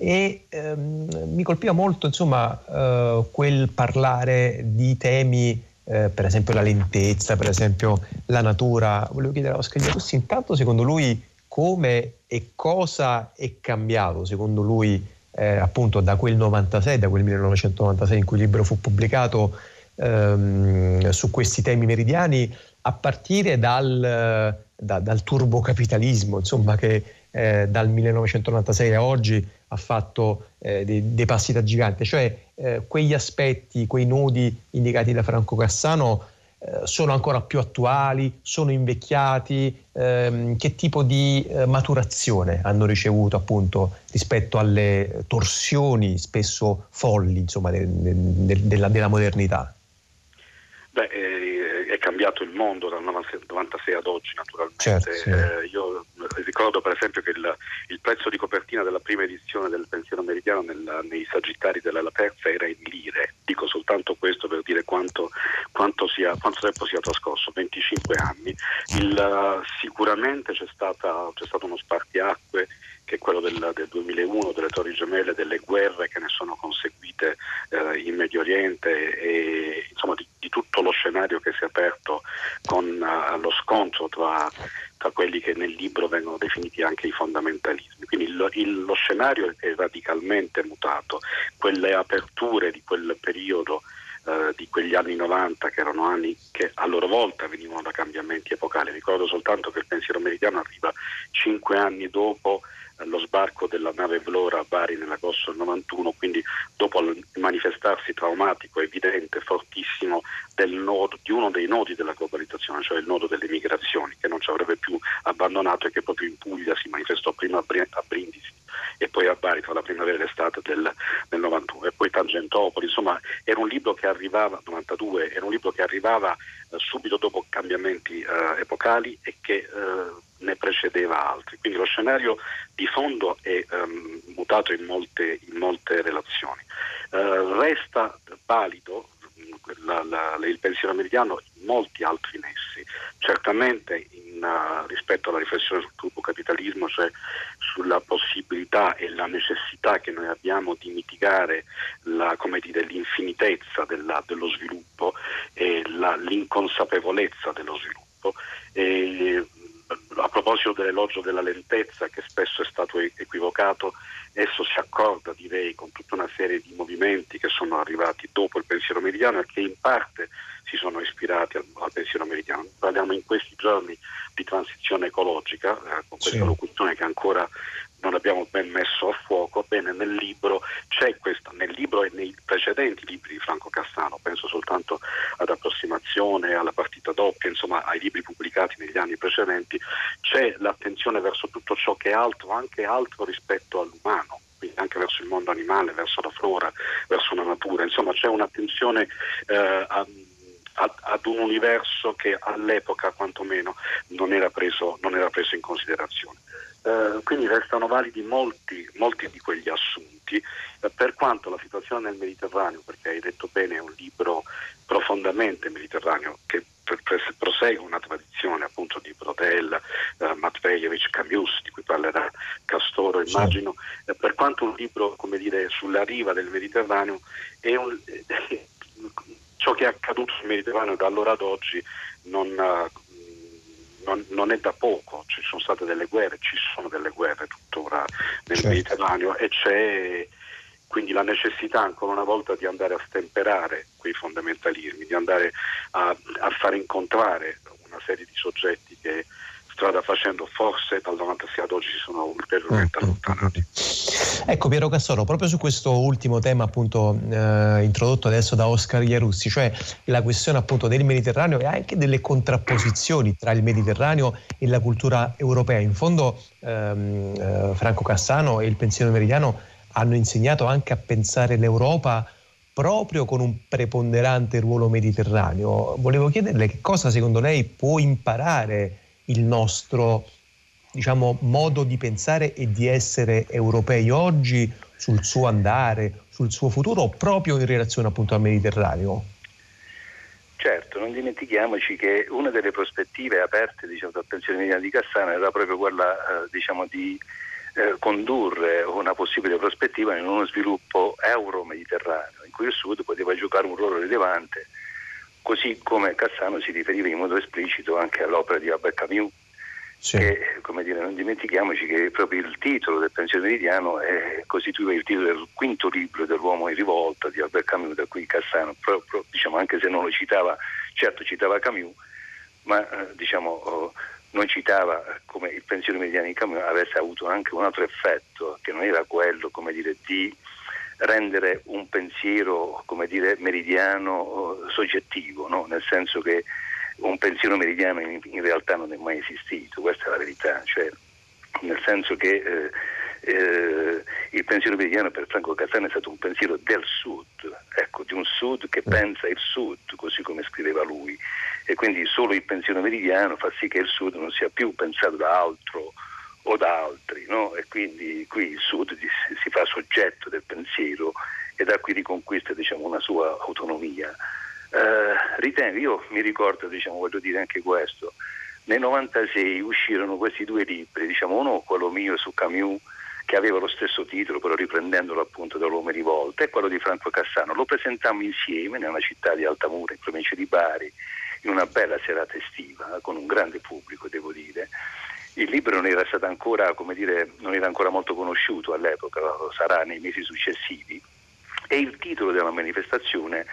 e ehm, mi colpiva molto insomma eh, quel parlare di temi eh, per esempio la lentezza, per esempio la natura. Volevo chiedere a Oscar Giacossi intanto secondo lui come e cosa è cambiato secondo lui eh, appunto da quel 96, da quel 1996 in cui il libro fu pubblicato ehm, su questi temi meridiani a partire dal, da, dal turbocapitalismo, insomma che eh, dal 1996 a oggi ha fatto eh, dei, dei, passi da gigante, cioè eh, quegli aspetti, quei nodi indicati da Franco Cassano eh, sono ancora più attuali, sono invecchiati, ehm, che tipo di eh, maturazione hanno ricevuto appunto rispetto alle torsioni spesso folli insomma, de, de, de, della, della modernità? Beh, eh, è cambiato il mondo dal 96 ad oggi naturalmente. Certo, sì. eh, io ricordo per esempio che il, il, prezzo di copertina della prima edizione del pensiero meridiano nel, nei sagittari della La Terza era in lire. Dico soltanto questo per dire quanto, quanto, sia, quanto tempo sia trascorso, 25 anni. Il, sicuramente c'è, stata, c'è stato uno spartiacque che è quello del, del, 2001, delle Torri Gemelle, delle guerre che ne sono conseguite eh, in Medio Oriente e insomma di, di, tutto lo scenario che si è aperto con uh, lo scontro tra, tra, quelli che nel libro vengono definiti anche i fondamentalismi. Quindi il, il, lo scenario è radicalmente mutato, quelle aperture di quel periodo eh, di quegli anni 90 che erano anni che a loro volta venivano da cambiamenti epocali. Ricordo soltanto che il pensiero meridiano arriva cinque anni dopo lo sbarco della nave Vlora a Bari nell'agosto del 91, quindi dopo il manifestarsi traumatico evidente, fortissimo nodo, di uno dei nodi della globalizzazione, cioè il nodo delle migrazioni, che non ci avrebbe più abbandonato e che proprio in Puglia si manifestò prima a Brindisi e poi a Bari tra la primavera e l'estate del, del 91 e poi Tangentopoli, insomma era un libro che arrivava, 92, era un libro che arrivava eh, subito dopo cambiamenti eh, epocali e che eh, ne precedeva altri. Quindi lo scenario di fondo è um, mutato in molte, in molte relazioni. Uh, resta valido la, la, il pensiero meridiano in molti altri nessi, certamente in, uh, rispetto alla riflessione sul gruppo capitalismo, cioè sulla possibilità e la necessità che noi abbiamo di mitigare la, dire, l'infinitezza della, dello sviluppo e l'inconsapevolezza dello sviluppo. E, a proposito dell'elogio della lentezza che spesso è stato equivocato, esso si accorda direi con tutta una serie di movimenti che sono arrivati dopo il pensiero meridiano e che in parte si sono ispirati al, al pensiero meridiano. Parliamo in questi giorni di transizione ecologica, eh, con questa sì. locuzione che ancora non abbiamo ben messo a fuoco, bene nel libro c'è questa, nel libro e nei precedenti libri di Franco Cassano, penso soltanto ad approssimazione, alla partita doppia, insomma ai libri pubblicati negli anni precedenti, c'è l'attenzione verso tutto ciò che è altro, anche altro rispetto all'umano quindi anche verso il mondo animale, verso la flora, verso la natura, insomma c'è un'attenzione eh, a, ad un universo che all'epoca quantomeno non era preso, non era preso in considerazione. Eh, quindi restano validi molti, molti di quegli assunti, eh, per quanto la situazione nel Mediterraneo, perché hai detto bene, è un libro profondamente mediterraneo che prosegue una tradizione appunto di Brodel, eh, Matvejevic, Camus, di cui parlerà Castoro, immagino, eh, per quanto un libro, come dire, sulla riva del Mediterraneo è un, <laughs> ciò che è accaduto sul Mediterraneo da allora ad oggi non, non, non, è da poco, ci sono state delle guerre, ci sono delle guerre tuttora nel certo. Mediterraneo e c'è quindi la necessità ancora una volta di andare a stemperare quei fondamentalismi, di andare a, a far incontrare una serie di soggetti che strada facendo forse dal 96 ad oggi si sono ulteriormente mm, allontanati. Ecco Piero Cassoro, proprio su questo ultimo tema appunto eh, introdotto adesso da Oscar Iarussi, cioè la questione appunto del Mediterraneo e anche delle contrapposizioni tra il Mediterraneo e la cultura europea. In fondo ehm, eh, Franco Cassano e il pensiero meridiano hanno insegnato anche a pensare l'Europa proprio con un preponderante ruolo mediterraneo. Volevo chiederle che cosa secondo lei può imparare il nostro diciamo, modo di pensare e di essere europei oggi sul suo andare, sul suo futuro, proprio in relazione appunto al Mediterraneo? Certo, non dimentichiamoci che una delle prospettive aperte diciamo, dal pensiero mediano di Cassano era proprio quella eh, diciamo, di eh, condurre una possibile prospettiva in uno sviluppo euro-mediterraneo, in cui il Sud poteva giocare un ruolo rilevante così come Cassano si riferiva in modo esplicito anche all'opera di Albert Camus. Sì. Che, come dire, non dimentichiamoci che proprio il titolo del pensiero meridiano è, costituiva il titolo del quinto libro dell'uomo in rivolta di Albert Camus, da cui Cassano, proprio, diciamo, anche se non lo citava, certo citava Camus, ma eh, diciamo, oh, non citava come il pensiero meridiano di Camus avesse avuto anche un altro effetto, che non era quello dire, di rendere un pensiero come dire, meridiano eh, soggettivo, no? nel senso che un pensiero meridiano in, in, realtà non è mai esistito, questa è la verità, cioè, nel senso che eh, eh, il pensiero meridiano per Franco Cassano è stato un pensiero del sud, ecco, di un sud che mm. pensa il sud, così come scriveva lui, e quindi solo il pensiero meridiano fa sì che il sud non sia più pensato da altro o da altri, no? e quindi qui il Sud si fa soggetto del pensiero e da qui riconquista diciamo, una sua autonomia. Eh, ritengo, io mi ricordo, diciamo, voglio dire anche questo, nel 96 uscirono questi due libri, diciamo, uno quello mio su Camus, che aveva lo stesso titolo, però riprendendolo appunto dall'Uomo Rivolta, e quello di Franco Cassano. Lo presentammo insieme nella città di Altamura, in provincia di Bari, in una bella serata estiva, con un grande pubblico, devo dire il libro non era ancora, dire, non era ancora molto conosciuto all'epoca, lo sarà nei mesi successivi e il titolo della manifestazione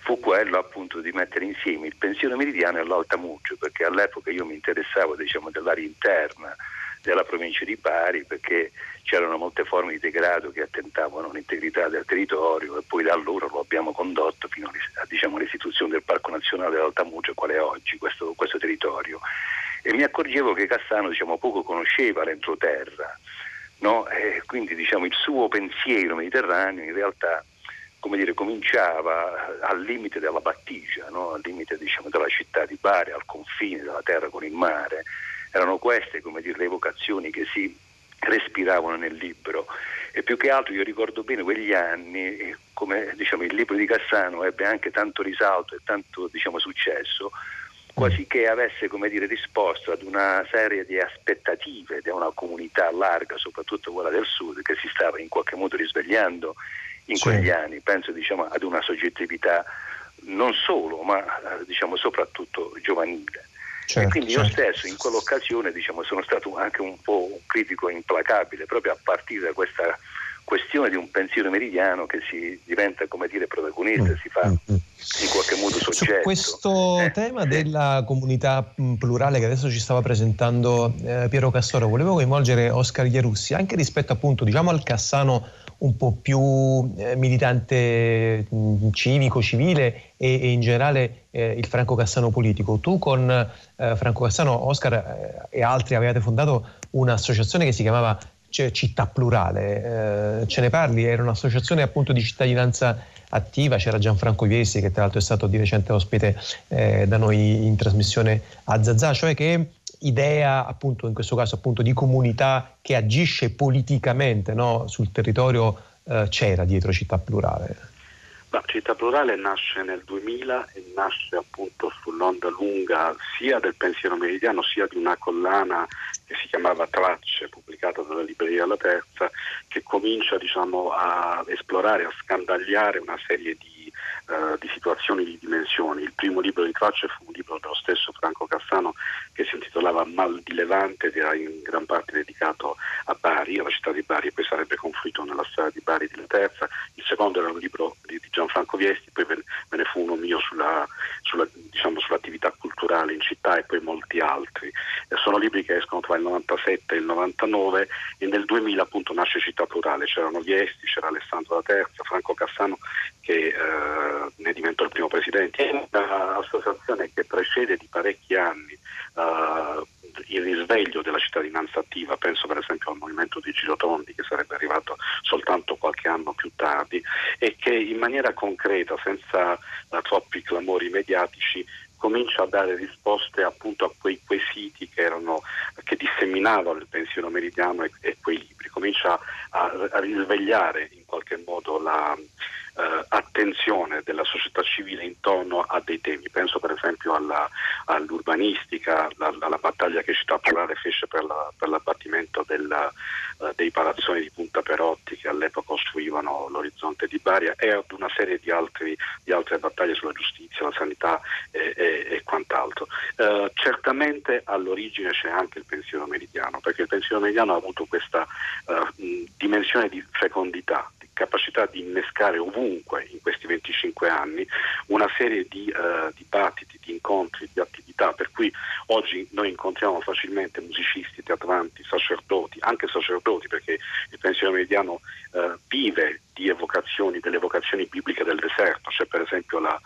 fu quello appunto di mettere insieme il pensiero meridiano e l'Altamugio, perché all'epoca io mi interessavo diciamo, dell'area interna della provincia di Bari perché c'erano molte forme di degrado che attentavano all'integrità del territorio e poi da allora lo abbiamo condotto fino diciamo, all'istituzione del Parco Nazionale dell'Altamugio qual è oggi questo, questo territorio. E mi accorgevo che Cassano diciamo, poco conosceva l'entroterra, no? quindi diciamo, il suo pensiero mediterraneo in realtà dire, cominciava al limite della battigia, no? al limite diciamo, della città di Bari, al confine della terra con il mare. Erano queste dire, le evocazioni che si respiravano nel libro e più che altro io ricordo bene quegli anni come diciamo, il libro di Cassano ebbe anche tanto risalto e tanto diciamo, successo quasi che avesse dire, risposto ad una serie di aspettative di una comunità larga, soprattutto quella del sud, che si stava in qualche modo risvegliando in sì. quegli anni, penso diciamo, ad una soggettività non solo, ma diciamo, soprattutto giovanile. Certo, e quindi certo. io stesso in quell'occasione diciamo, sono stato anche un po' un critico implacabile proprio a partire da questa questione di un pensiero meridiano che si diventa come dire protagonista, mm, si fa mm, mm. in qualche modo soggetto. Su questo eh, tema della comunità plurale che adesso ci stava presentando eh, Piero Castoro, volevo coinvolgere Oscar Ierussi anche rispetto appunto diciamo al Cassano un po' più eh, militante mh, civico, civile e, e in generale eh, il Franco Cassano politico. Tu con eh, Franco Cassano, Oscar eh, e altri avevate fondato un'associazione che si chiamava Città Plurale. Eh, ce ne parli? Era un'associazione appunto di cittadinanza attiva, c'era Gianfranco Viesi che tra l'altro è stato di recente ospite eh, da noi in trasmissione a Zazà, cioè che idea appunto in questo caso appunto di comunità che agisce politicamente no, sul territorio eh, c'era dietro Città Plurale? Ma Città Plurale nasce nel 2000 e nasce appunto sull'onda lunga sia del pensiero meridiano sia di una collana che si chiamava Tracce, pubblicata dalla Libreria La Terza, che comincia diciamo, a esplorare, a scandagliare una serie di eh, di situazioni di dimensioni. Il primo libro di Tracce fu un libro dello stesso Franco Cassano che si intitolava Mal di Levante ed era in gran parte dedicato a Bari, alla città di Bari e poi sarebbe confluito nella storia di Bari di La Terza. Il secondo era un libro di, Gianfranco Viesti, poi ve, ne fu uno mio sulla, sulla, diciamo, sull'attività culturale in città e poi molti altri. Eh, sono libri che escono tra il 97 e il 99 e nel 2000 appunto nasce Città Plurale, c'erano Viesti, c'era Alessandro La Terza, Franco Cassano che eh, ne diventò il primo presidente, è un'associazione che precede di parecchi anni uh, il risveglio della cittadinanza attiva, penso per esempio al movimento di Girotondi che sarebbe arrivato soltanto qualche anno più tardi e che in maniera concreta, senza uh, troppi clamori mediatici, comincia a dare risposte appunto a quei quesiti che, erano, che disseminavano il pensiero meridiano e, e quei libri, comincia a, a risvegliare qualche modo la, eh, della società civile intorno a dei temi. Penso per esempio all'urbanistica, alla, alla, battaglia che Città Plurale fece per, la, l'abbattimento della, uh, dei palazzoni di Punta Perotti che all'epoca ostruivano l'orizzonte di Bari e ad una serie di, altri, di altre battaglie sulla giustizia, la sanità e, e, e quant'altro. Uh, certamente all'origine c'è anche il pensiero meridiano, perché il pensiero meridiano ha avuto questa uh, dimensione di fecondità, capacità di innescare ovunque in questi 25 anni una serie di uh, dibattiti, di incontri, di attività, per cui oggi noi incontriamo facilmente musicisti, teatranti, sacerdoti, anche sacerdoti perché il pensiero mediano uh, vive di evocazioni, delle evocazioni bibliche del deserto, c'è per esempio la,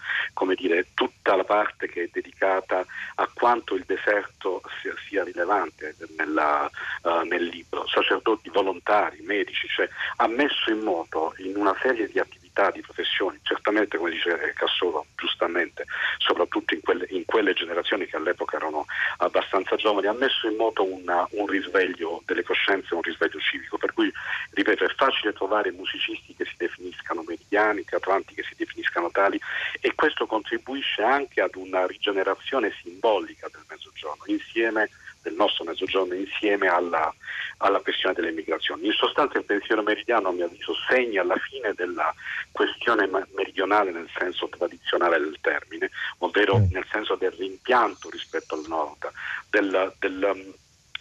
dire, tutta la parte che è dedicata a quanto il deserto sia, sia rilevante nella, uh, nel libro, sacerdoti volontari, medici, cioè ha messo in moto in una serie di attività, di professioni, certamente come dice Cassolo, giustamente, soprattutto in quelle, in quelle generazioni che all'epoca erano abbastanza giovani, ha messo in moto una, un risveglio delle coscienze, un risveglio civico, per cui, ripeto, è facile trovare musicisti che si definiscano meridiani, teatranti che si definiscano tali e questo contribuisce anche ad una rigenerazione simbolica del mezzogiorno, insieme del nostro mezzogiorno insieme alla, alla, questione delle migrazioni. In sostanza il pensiero meridiano, a mio avviso, segna la fine della questione meridionale nel senso tradizionale del termine, ovvero mm. nel senso del rimpianto rispetto al nord, del, del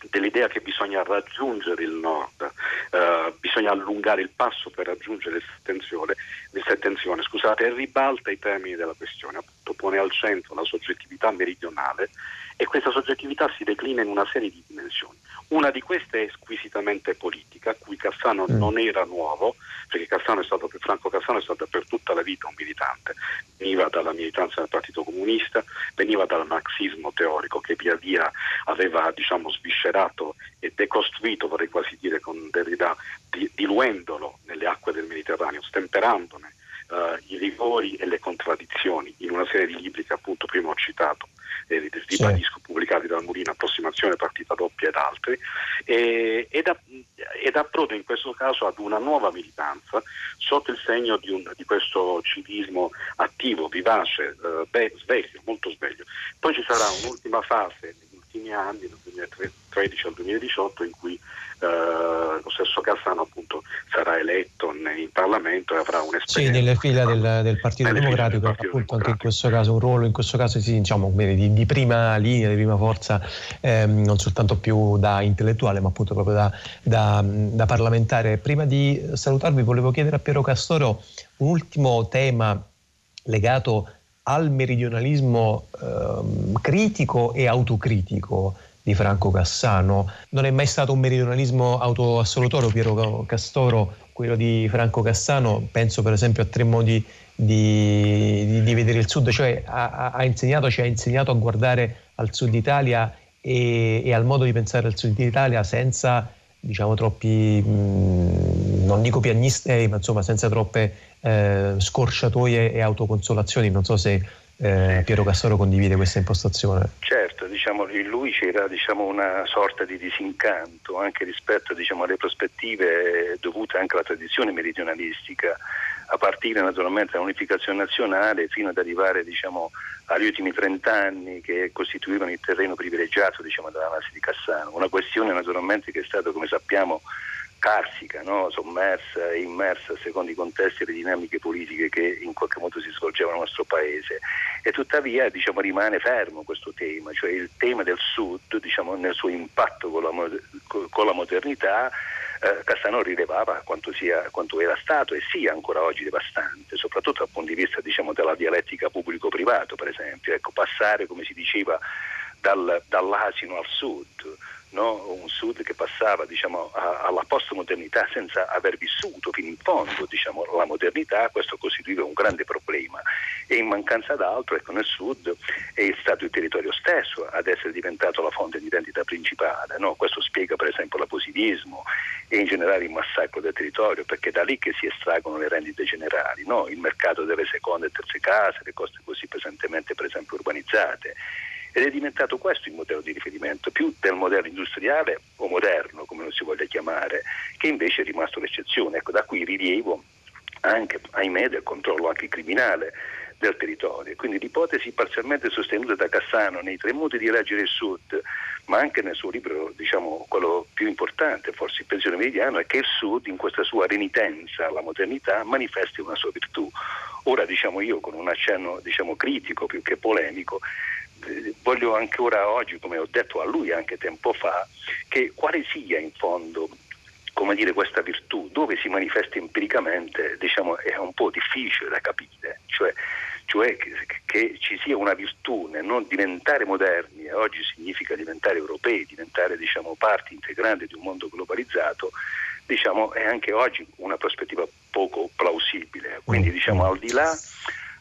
dell'idea che bisogna raggiungere il nord, eh, bisogna allungare il passo per raggiungere il settenzione scusate, e ribalta i termini della questione, appunto pone al centro la soggettività meridionale e questa soggettività si declina in una serie di dimensioni. Una di queste è squisitamente politica, a cui Cassano mm. non era nuovo, perché Cassano è stato, Franco Cassano è stato per tutta la vita un militante, veniva dalla militanza del Partito Comunista, veniva dal marxismo teorico che via via aveva diciamo, sviscerato e decostruito, vorrei quasi dire con Derrida, diluendolo nelle acque del Mediterraneo, stemperandone uh, i rigori e le contraddizioni in una serie di libri che appunto prima ho citato eh, ribadisco, pubblicati dal Mulino, Approssimazione, Partita Doppia ed altri, e, ed, ed approda in questo caso ad una nuova militanza sotto il segno di, un, di questo civismo attivo, vivace, eh, be, sveglio, molto sveglio. Poi ci sarà un'ultima fase ultimi anni, dal 2013 al 2018, in cui eh, lo stesso Cassano appunto sarà eletto in Parlamento e avrà un'esperienza. Sì, nelle fila del, del Partito Democratico, del Partito appunto Democratico. anche in questo caso un ruolo, in questo caso sì, diciamo, di, di, prima linea, di prima forza, ehm, non soltanto più da intellettuale ma appunto proprio da, da, da parlamentare. Prima di salutarvi volevo chiedere a Piero Castoro un ultimo tema legato al meridionalismo ehm, critico e autocritico di Franco Cassano. Non è mai stato un meridionalismo autoassolutorio, Piero Castoro, quello di Franco Cassano, penso per esempio a tre modi di, di, di vedere il sud, cioè ha, ha, insegnato, ci ha insegnato a guardare al sud Italia e, e al modo di pensare al sud Italia senza diciamo troppi, mh, non dico piagnistei, ma insomma senza troppe eh, scorciatoie e autoconsolazioni. Non so se eh, Piero Castoro condivide questa impostazione. Certo, diciamo, in lui c'era diciamo, una sorta di disincanto anche rispetto diciamo, alle prospettive dovute anche alla tradizione meridionalistica, a partire naturalmente dall'unificazione nazionale fino ad arrivare diciamo, agli ultimi 30 anni che costituivano il terreno privilegiato diciamo, della base di Cassano. Una questione naturalmente che è stata, come sappiamo, carsica, no? sommersa e immersa secondo i contesti e le dinamiche politiche che in qualche modo si svolgevano nel nostro paese. E tuttavia diciamo, rimane fermo questo tema, cioè il tema del Sud diciamo, nel suo impatto con la, con la modernità. Eh, Castano rilevava quanto, sia, quanto, era stato e sia ancora oggi devastante, soprattutto dal punto di vista diciamo, della dialettica pubblico-privato, per esempio. Ecco, passare, come si diceva, dal, dall'asino al sud, no? un sud che passava diciamo, alla postmodernità senza aver vissuto fino in fondo diciamo, la modernità, questo costituiva un grande problema e in mancanza d'altro ecco, nel sud è stato il territorio stesso ad essere diventato la fonte di identità principale, no? questo spiega per esempio l'abusivismo e in generale il massacro del territorio perché è da lì che si estraggono le rendite generali, no? il mercato delle seconde e terze case, le cose così pesantemente per esempio urbanizzate ed è diventato questo il modello di riferimento, più del modello industriale o moderno, come lo si voglia chiamare, che invece è rimasto l'eccezione. Ecco, da qui il rilievo anche, ahimè, del controllo anche criminale del territorio. Quindi l'ipotesi parzialmente sostenuta da Cassano nei tre modi di leggere il Sud, ma anche nel suo libro, diciamo, quello più importante, forse il pensione meridiano, è che il Sud, in questa sua renitenza alla modernità, manifesti una sua virtù. Ora, diciamo io, con un accenno diciamo, critico più che polemico, voglio ancora oggi, come ho detto a lui anche tempo fa, che quale sia in fondo come dire, questa virtù, dove si manifesta empiricamente, diciamo, è un po' difficile da capire, cioè, cioè che, che, ci sia una virtù nel non diventare moderni, e oggi significa diventare europei, diventare diciamo, parte integrante di un mondo globalizzato, diciamo, è anche oggi una prospettiva poco plausibile. Quindi diciamo, al di là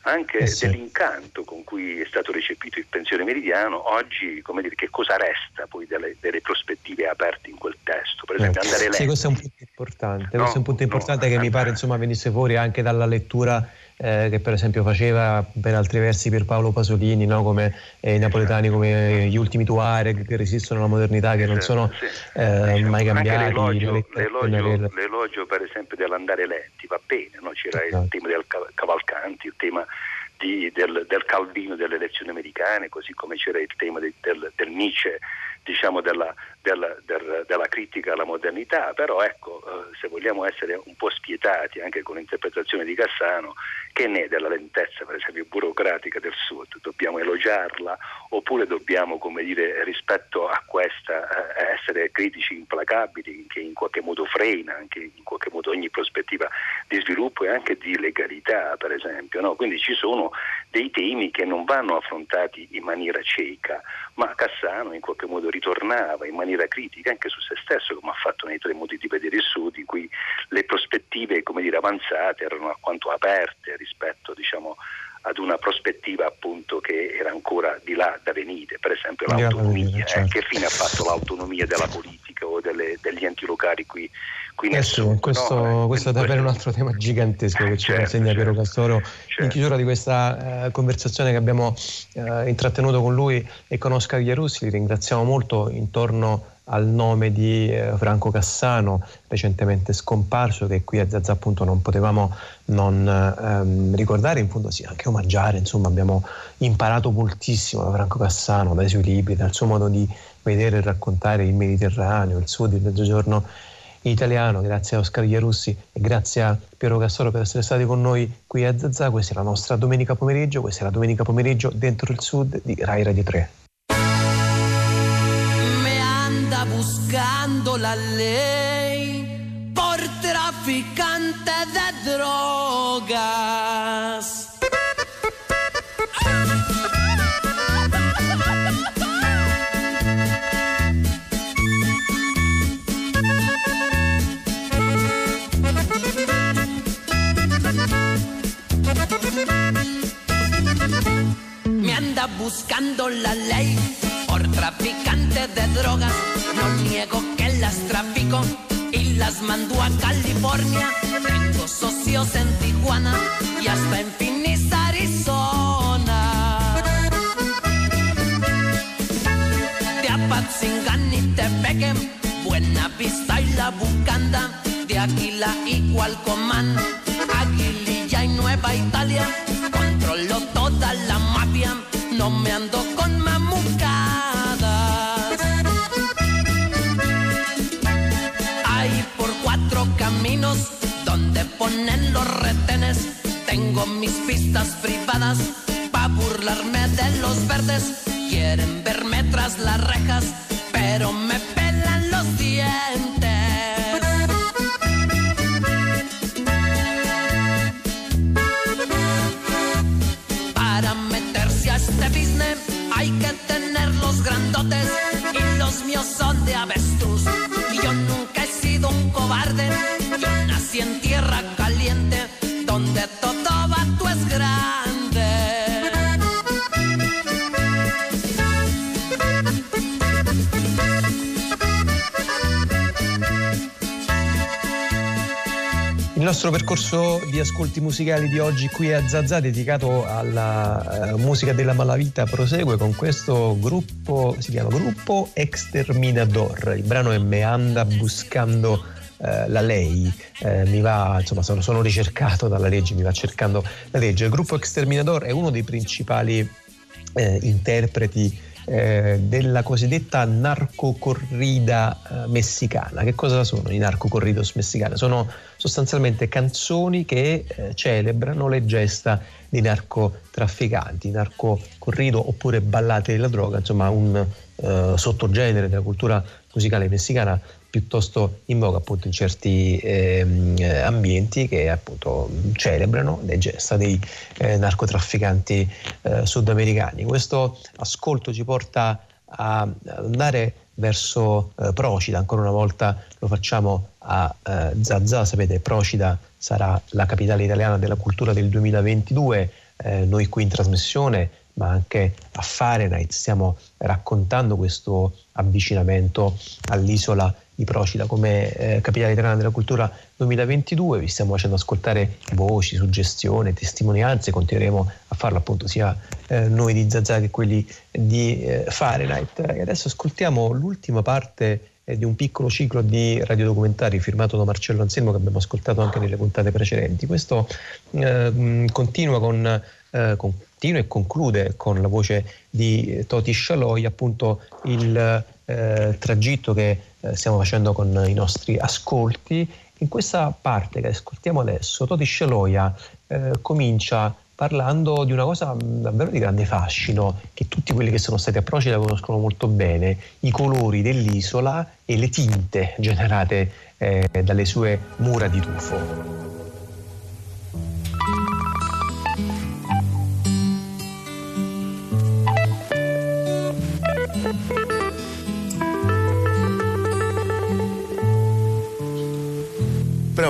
anche eh sì. dell'incanto con cui è stato recepito il pensione meridiano, oggi come dire, che cosa resta poi delle, delle prospettive aperte in quel testo? Per esempio, eh. andare. Sì, questo è un punto importante, no, questo è un punto importante no, che mi pare insomma, venisse fuori anche dalla lettura eh, che per esempio faceva per altri versi per Paolo Pasolini, no? come eh, i napoletani, come gli ultimi Tuareg che resistono alla modernità, che non sono eh, mai cambiati. L'elogio, l'elogio, l'elogio, per esempio dell'andare lenti va bene, no? c'era il esatto. tema del Cavalcanti, il tema di, del, del, Calvino delle elezioni americane, così come c'era il tema del, del, del Nietzsche diciamo, della, della, della, della, critica alla modernità, però ecco, eh, se vogliamo essere un po' spietati anche con l'interpretazione di Cassano, che ne è della lentezza, per esempio, burocratica del Sud, dobbiamo elogiarla oppure dobbiamo, come dire, rispetto a questa eh, essere critici implacabili, che in qualche modo frena anche in qualche modo ogni prospettiva di sviluppo e anche di legalità, per esempio. No? Quindi ci sono dei temi che non vanno affrontati in maniera cieca, ma Cassano in qualche modo ritornava in maniera critica anche su se stesso, come ha fatto nei tre modi di vedere il Sud, in cui le prospettive dire, avanzate erano alquanto aperte rispetto diciamo, ad una prospettiva appunto che era ancora di là da venire, per esempio l'autonomia, certo. eh, che fine ha fatto l'autonomia della politica o delle, degli enti locali qui, qui eh questo, no? questo è davvero un altro tema gigantesco che ci certo, consegna certo, Piero Castoro certo. in chiusura di questa eh, conversazione che abbiamo eh, intrattenuto con lui e con Oscar Chiarussi, li ringraziamo molto intorno al nome di eh, Franco Cassano, recentemente scomparso, che qui a Zazza appunto non potevamo non ehm, ricordare, in fondo sì, anche omaggiare, insomma abbiamo imparato moltissimo da Franco Cassano, dai suoi libri, dal suo modo di vedere e raccontare il Mediterraneo, il sud, il mezzogiorno italiano, grazie a Oscar Iarussi e grazie a Piero Cassoro per essere stati con noi qui a Zazà, questa è la nostra domenica pomeriggio, questa è la domenica pomeriggio dentro il sud di Rai Radio 3. buscando la ley por traficante de drogas. Y las mando a California. Tengo socios en Tijuana y hasta en Phoenix, Arizona. De Apatzingán y Tepeque, Buena Vista y La Bucanda. De Aquila y Cualcomán, Aguililla y Nueva Italia. Controlo toda la mafia, no me ando con ponen los retenes. Tengo mis pistas privadas pa' burlarme de los verdes. Quieren verme tras las rejas, pero me pelan los dientes. Para meterse a este business hay que tener los grandotes y los míos son de avestruz. Y yo nunca he sido un cobarde nací en tierra nostro percorso di ascolti musicali di oggi qui a Zazà dedicato alla uh, musica della malavita prosegue con questo gruppo, si chiama Gruppo Exterminador. Il brano è Me anda buscando eh, la lei eh, mi va, insomma, sono, sono, ricercato dalla legge, mi va cercando la legge. Il gruppo Exterminador è uno dei principali eh, interpreti eh, della cosiddetta narcocorrida eh, messicana. Che cosa sono i narcocorridos messicani? Sono sostanzialmente canzoni che eh, celebrano le gesta di narcotrafficanti, narcocorrido oppure ballate della droga, insomma un sottogenere della cultura musicale messicana piuttosto voga appunto in certi ehm, eh, ambienti che appunto celebrano le gesta dei eh, narcotrafficanti eh, sudamericani. Questo ascolto ci porta a andare verso eh, Procida, ancora una volta lo facciamo a eh, Zazà, sapete Procida sarà la capitale italiana della cultura del 2022, eh, noi qui in trasmissione ma anche a Fahrenheit. Stiamo raccontando questo avvicinamento all'isola di Procida come eh, capitale italiana della cultura 2022. Vi stiamo facendo ascoltare voci, suggestioni, testimonianze, continueremo a farlo appunto sia eh, noi di Zazà che quelli di eh, Fahrenheit. E adesso ascoltiamo l'ultima parte eh, di un piccolo ciclo di radiodocumentari firmato da Marcello Anselmo che abbiamo ascoltato anche nelle puntate precedenti. Questo eh, continua con eh, continua e conclude con la voce di Toti Scialoi appunto il eh, tragitto che eh, stiamo facendo con i nostri ascolti. In questa parte che ascoltiamo adesso, Toti Scialoia eh, comincia parlando di una cosa davvero di grande fascino, che tutti quelli che sono stati a Procida conoscono molto bene, i colori dell'isola e le tinte <laughs> generate eh, dalle sue mura di tufo.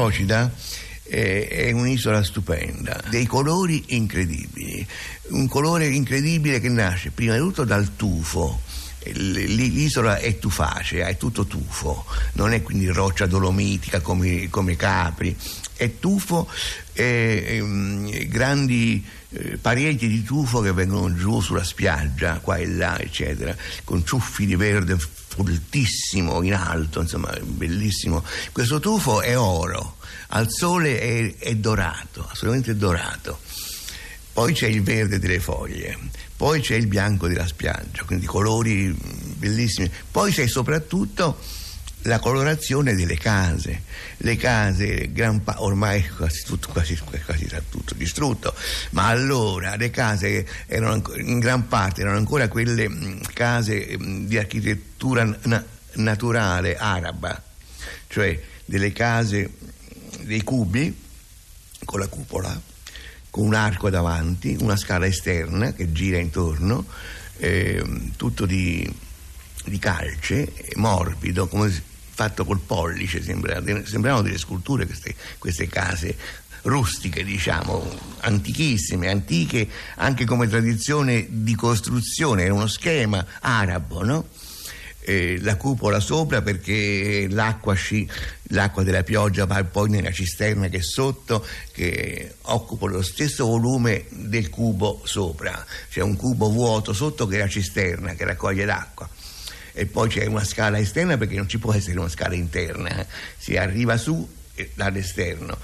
Procida è un'isola stupenda, dei colori incredibili, un colore incredibile che nasce prima di tutto dal tufo. L'isola è tufacea, è tutto tufo, non è quindi roccia dolomitica come, come Capri, è tufo e, e grandi eh, pareti di tufo che vengono giù sulla spiaggia, qua e là, eccetera, con ciuffi di verde foltissimo in alto, insomma, bellissimo. Questo tufo è oro, al sole è, è dorato, assolutamente dorato. Poi c'è il verde delle foglie, poi c'è il bianco della spiaggia, quindi colori bellissimi. Poi c'è soprattutto la colorazione delle case. Le case, pa- ormai quasi tutto, quasi, quasi tutto distrutto, ma allora le case erano in gran parte erano ancora quelle case di architettura na- naturale araba, cioè delle case dei cubi con la cupola, con un arco davanti, una scala esterna che gira intorno, eh, tutto di, di calce, morbido, come fatto col pollice, sembravano, sembravano delle sculture queste, queste case rustiche, diciamo, antichissime, antiche anche come tradizione di costruzione, era uno schema arabo, no? Eh, la cupola sopra perché l'acqua, sci, l'acqua, della pioggia va poi nella cisterna che è sotto che occupa lo stesso volume del cubo sopra c'è un cubo vuoto sotto che è la cisterna che raccoglie l'acqua e poi c'è una scala esterna perché non ci può essere una scala interna, eh. si arriva su dall'esterno.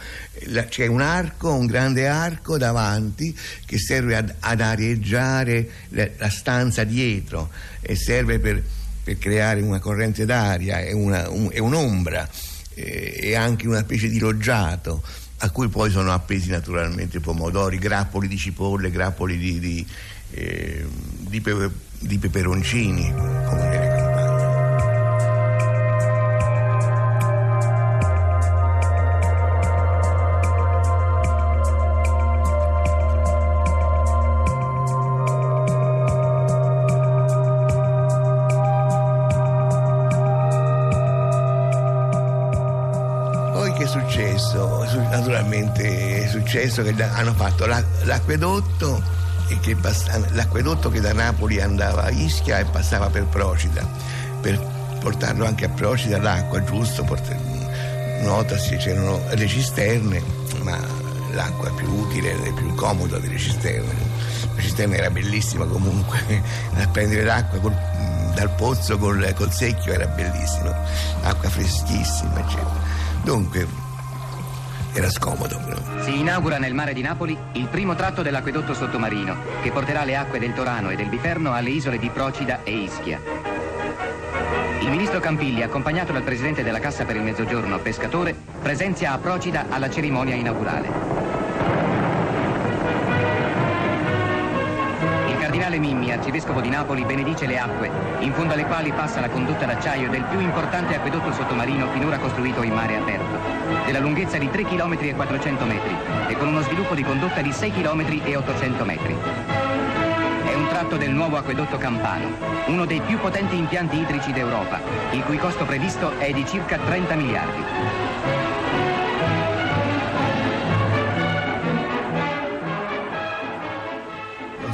C'è un arco, un grande arco davanti che serve ad, ad arieggiare la stanza dietro e serve per, per creare una corrente d'aria e, una, un, e un'ombra e anche una specie di loggiato a cui poi sono appesi naturalmente pomodori, grappoli di cipolle, grappoli di, di, eh, di, pepe, di peperoncini, successo che hanno fatto l'acquedotto, che l'acquedotto che da Napoli andava a Ischia e passava per Procida, per portarlo anche a Procida l'acqua, giusto, notasi c'erano le cisterne, ma l'acqua più utile e più comoda delle cisterne. La cisterna era bellissima comunque, <laughs> a prendere l'acqua col, dal pozzo col, col secchio era bellissimo, acqua freschissima, eccetera. Dunque, era scomodo. Si inaugura nel mare di Napoli il primo tratto dell'acquedotto sottomarino che porterà le acque del Torano e del Biferno alle isole di Procida e Ischia. Il ministro Campilli, accompagnato dal presidente della Cassa per il Mezzogiorno, Pescatore, presenzia a Procida alla cerimonia inaugurale. Cardinale Mimmi, arcivescovo di Napoli, benedice le acque, in fondo alle quali passa la condotta d'acciaio del più importante acquedotto sottomarino finora costruito in mare aperto, della lunghezza di 3 km e 400 metri e con uno sviluppo di condotta di 6 km e 800 metri. È un tratto del nuovo acquedotto Campano, uno dei più potenti impianti idrici d'Europa, il cui costo previsto è di circa 30 miliardi.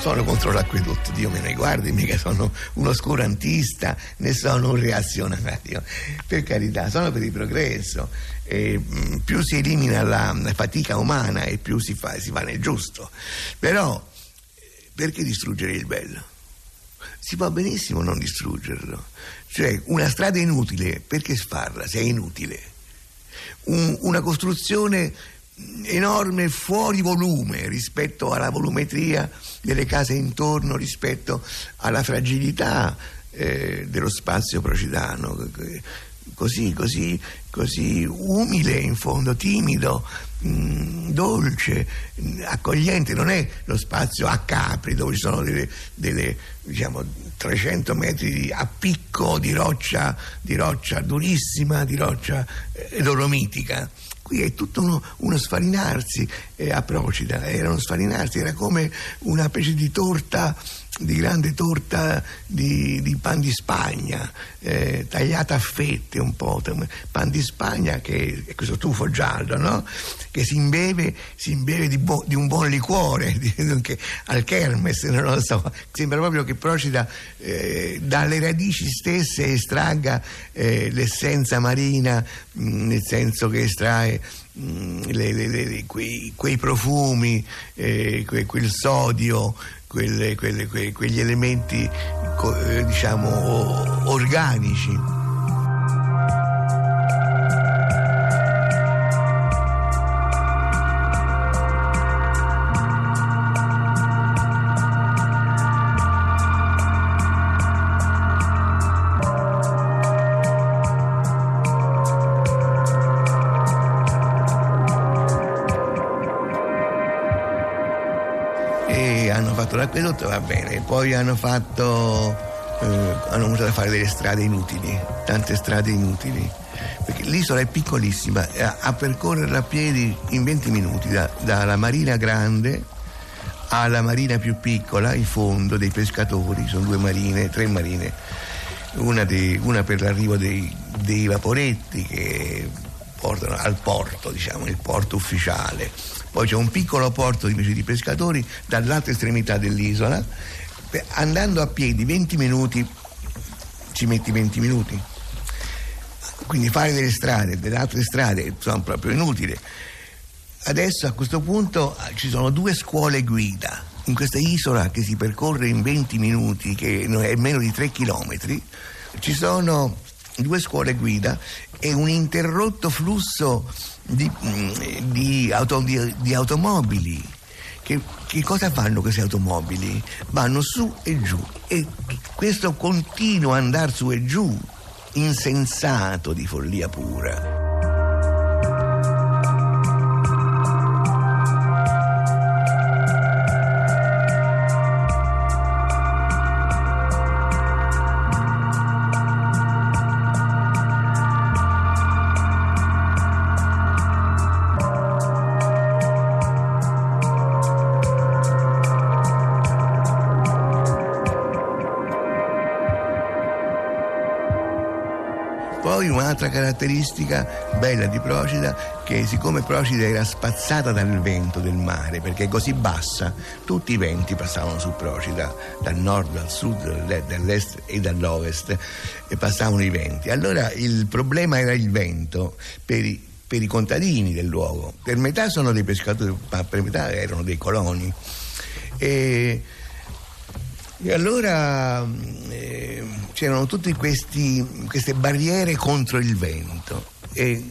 Sono contro l'acquedotto, Dio me ne guardi, mica sono un oscurantista, né sono un reazionario, per carità, sono per il progresso. E, mm, più si elimina la, fatica umana e più si, fa, si va nel giusto. Però perché distruggere il bello? Si può benissimo non distruggerlo. Cioè, una strada inutile, perché farla se è inutile? Un, una costruzione enorme fuori volume rispetto alla volumetria delle case intorno, rispetto alla fragilità eh, dello spazio procidano, così, così, così umile in fondo, timido, mh, mm, dolce, accogliente, non è lo spazio a Capri dove ci sono delle, delle diciamo, 300 metri a picco di roccia, di roccia durissima, di roccia eh, dolomitica qui è tutto uno, uno sfarinarsi eh, a Procida, era uno sfarinarsi, era come una specie di torta di grande torta di, di pan di Spagna, eh, tagliata a fette un po', pan di Spagna che è questo tufo giallo, no? che si imbeve, si imbeve di, bo, di, un buon liquore, <laughs> di, di, al kermes, non lo so, sembra proprio che Procida eh, dalle radici stesse estragga eh, l'essenza marina, mh, mm, nel senso che estrae mm, le, le, le, quei, quei, profumi, eh, que, quel sodio, quelle, quelle, que, quegli elementi eh, diciamo organici. Fatto l'acquedotto, va bene, poi hanno fatto, eh, hanno cominciato a fare delle strade inutili, tante strade inutili, perché l'isola è piccolissima, a, a percorrerla a piedi in 20 minuti, da, dalla Marina Grande alla marina più piccola, in fondo dei pescatori, sono due marine, tre marine, una, dei, una per l'arrivo dei, dei vaporetti che portano al porto, diciamo, il porto ufficiale poi c'è un piccolo porto invece di pescatori dall'altra estremità dell'isola, andando a piedi 20 minuti ci metti 20 minuti. Quindi fare delle strade, delle altre strade sono proprio inutili. Adesso a questo punto ci sono due scuole guida. In questa isola che si percorre in 20 minuti, che è meno di 3 chilometri, ci sono due scuole guida e un interrotto flusso di, mm, di, auto, di, di automobili. Che, che, cosa fanno queste automobili? Vanno su e giù e questo continua ad andare su e giù, insensato di follia pura. Un'altra caratteristica bella di Procida che siccome Procida era spazzata dal vento del mare perché è così bassa, tutti i venti passavano su Procida, dal nord, dal sud, dall'est e dall'ovest e passavano i venti. Allora il problema era il vento per i, per i contadini del luogo. Per metà sono dei pescatori, ma per metà erano dei coloni. E, e allora eh, c'erano tutte queste barriere contro il vento, e,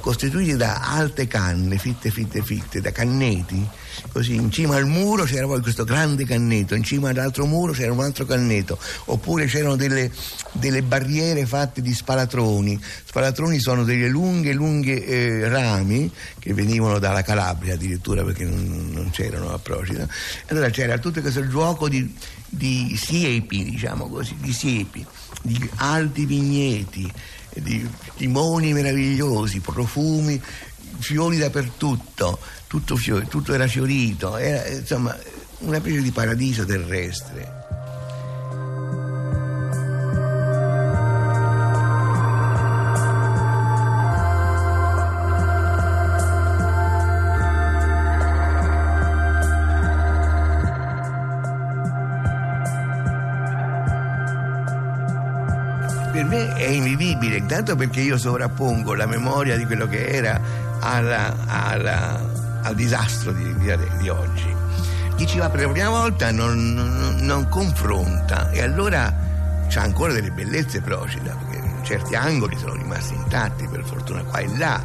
costituite da alte canne, fitte, fitte, fitte, da canneti. Così in cima al muro c'era poi questo grande canneto, in cima all'altro muro c'era un altro canneto, oppure c'erano delle, delle barriere fatte di spalatroni. Spalatroni sono delle lunghe, lunghe eh, rami che venivano dalla Calabria addirittura perché non, non c'erano a Procida. Allora c'era tutto questo gioco di di siepi, diciamo così, di siepi, di alti vigneti, di limoni meravigliosi, profumi, fiori dappertutto, tutto, fiori, tutto era fiorito, era insomma una specie di paradiso terrestre. Invivibile, intanto perché io sovrappongo la memoria di quello che era alla, alla, al disastro di, di, di, oggi. Chi ci va per la prima volta non, non, non confronta e allora c'ha ancora delle bellezze procida, perché certi angoli sono rimasti intatti per fortuna qua e là,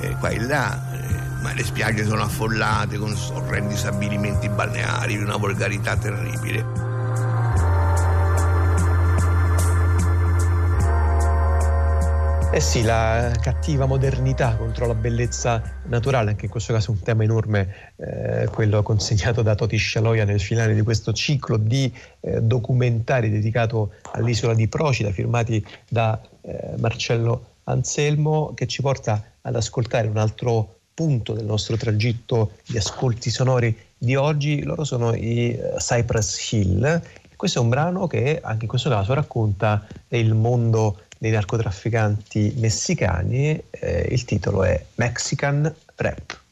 eh, qua e là. Eh, ma le spiagge sono affollate con orrendi stabilimenti balneari una volgarità terribile. Eh sì, la cattiva modernità contro la bellezza naturale, anche in questo caso un tema enorme, eh, quello consegnato da Toti Scialoia nel finale di questo ciclo di eh, documentari dedicato all'isola di Procida, firmati da eh, Marcello Anselmo, che ci porta ad ascoltare un altro punto del nostro tragitto di ascolti sonori di oggi. Loro sono i eh, Cypress Hill. Questo è un brano che anche in questo caso racconta il mondo dei narcotrafficanti messicani. Eh, il titolo è Mexican Rap.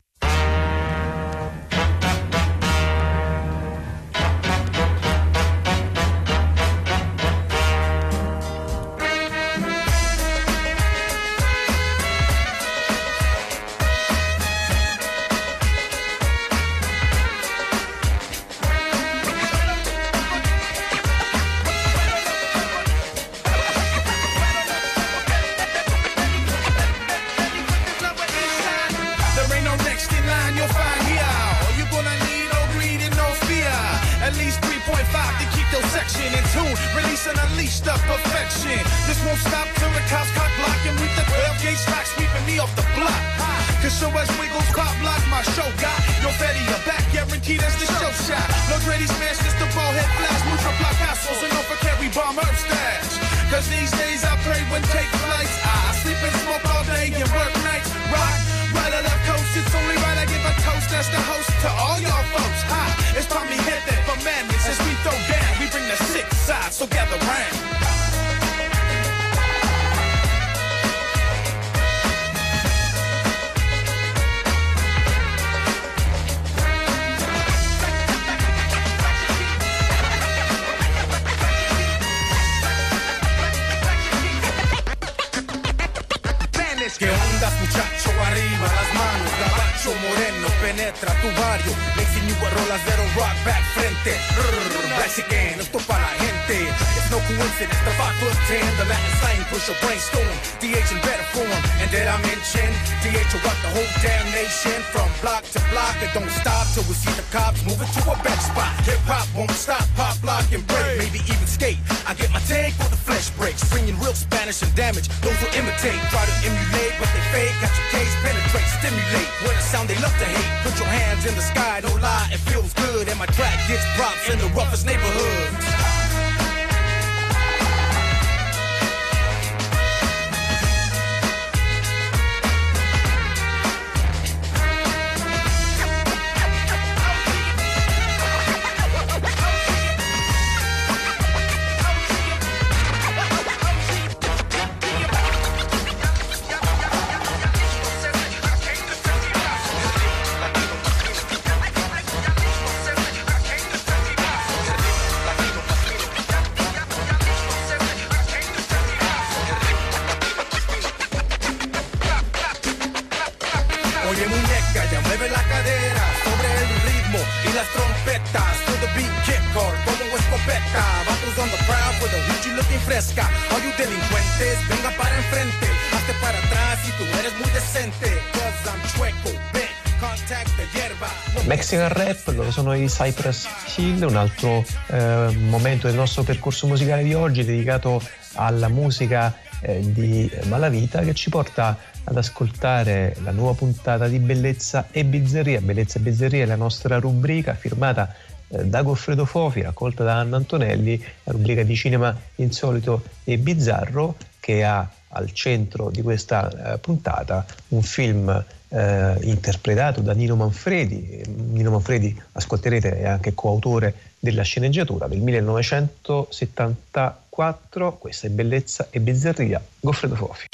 Sono i Cypress Hill, un altro eh, momento del nostro percorso musicale di oggi dedicato alla musica eh, di Malavita che ci porta ad ascoltare la nuova puntata di Bellezza e Bizzarria. Bellezza e Bizzarria è la nostra rubrica firmata eh, da Goffredo Fofi, raccolta da Anna Antonelli, la rubrica di cinema insolito e bizzarro che ha al centro di questa eh, puntata un film eh, interpretato da Nino Manfredi. Nino Manfredi, ascolterete, è anche coautore della sceneggiatura del 1974. Questa è Bellezza e Bizzarria, Goffredo Fofi.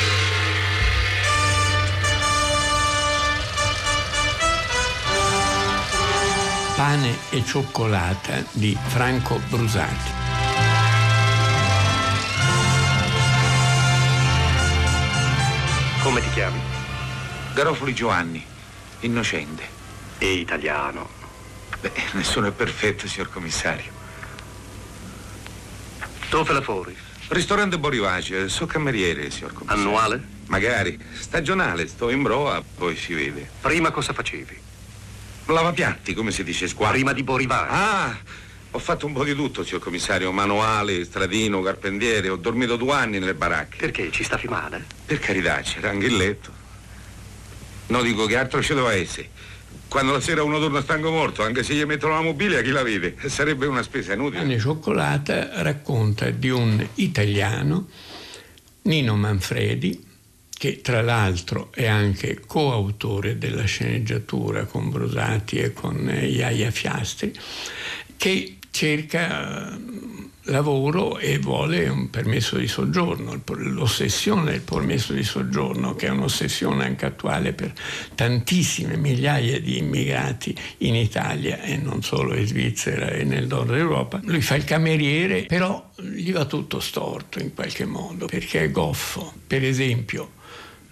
Pane e cioccolata di Franco Brusati. Come ti chiami? Garofoli Giovanni, innocente. E italiano. Beh, nessuno è perfetto, signor commissario. Dove lavori? Ristorante Borivace, so cameriere, signor commissario. Annuale? Magari. Stagionale, sto in broa, poi si vede. Prima cosa facevi? Lavapiatti, come si dice, squadra. Prima di borivare. Ah, ho fatto un po' di tutto, signor commissario. Manuale, stradino, carpendiere. Ho dormito due anni nelle baracche. Perché? Ci stavi male? Per carità, c'era anche il letto. No, dico che altro ci doveva essere. Quando la sera uno torna stanco morto, anche se gli mettono la mobilia, chi la vede? <laughs> Sarebbe una spesa inutile. Anne Cioccolata racconta di un italiano, Nino Manfredi, che tra l'altro è anche coautore della sceneggiatura con Brosati e con Iaia Fiastri, che cerca lavoro e vuole un permesso di soggiorno, l'ossessione del permesso di soggiorno, che è un'ossessione anche attuale per tantissime migliaia di immigrati in Italia e non solo in Svizzera e nel nord Europa. Lui fa il cameriere, però gli va tutto storto in qualche modo, perché è goffo. Per esempio,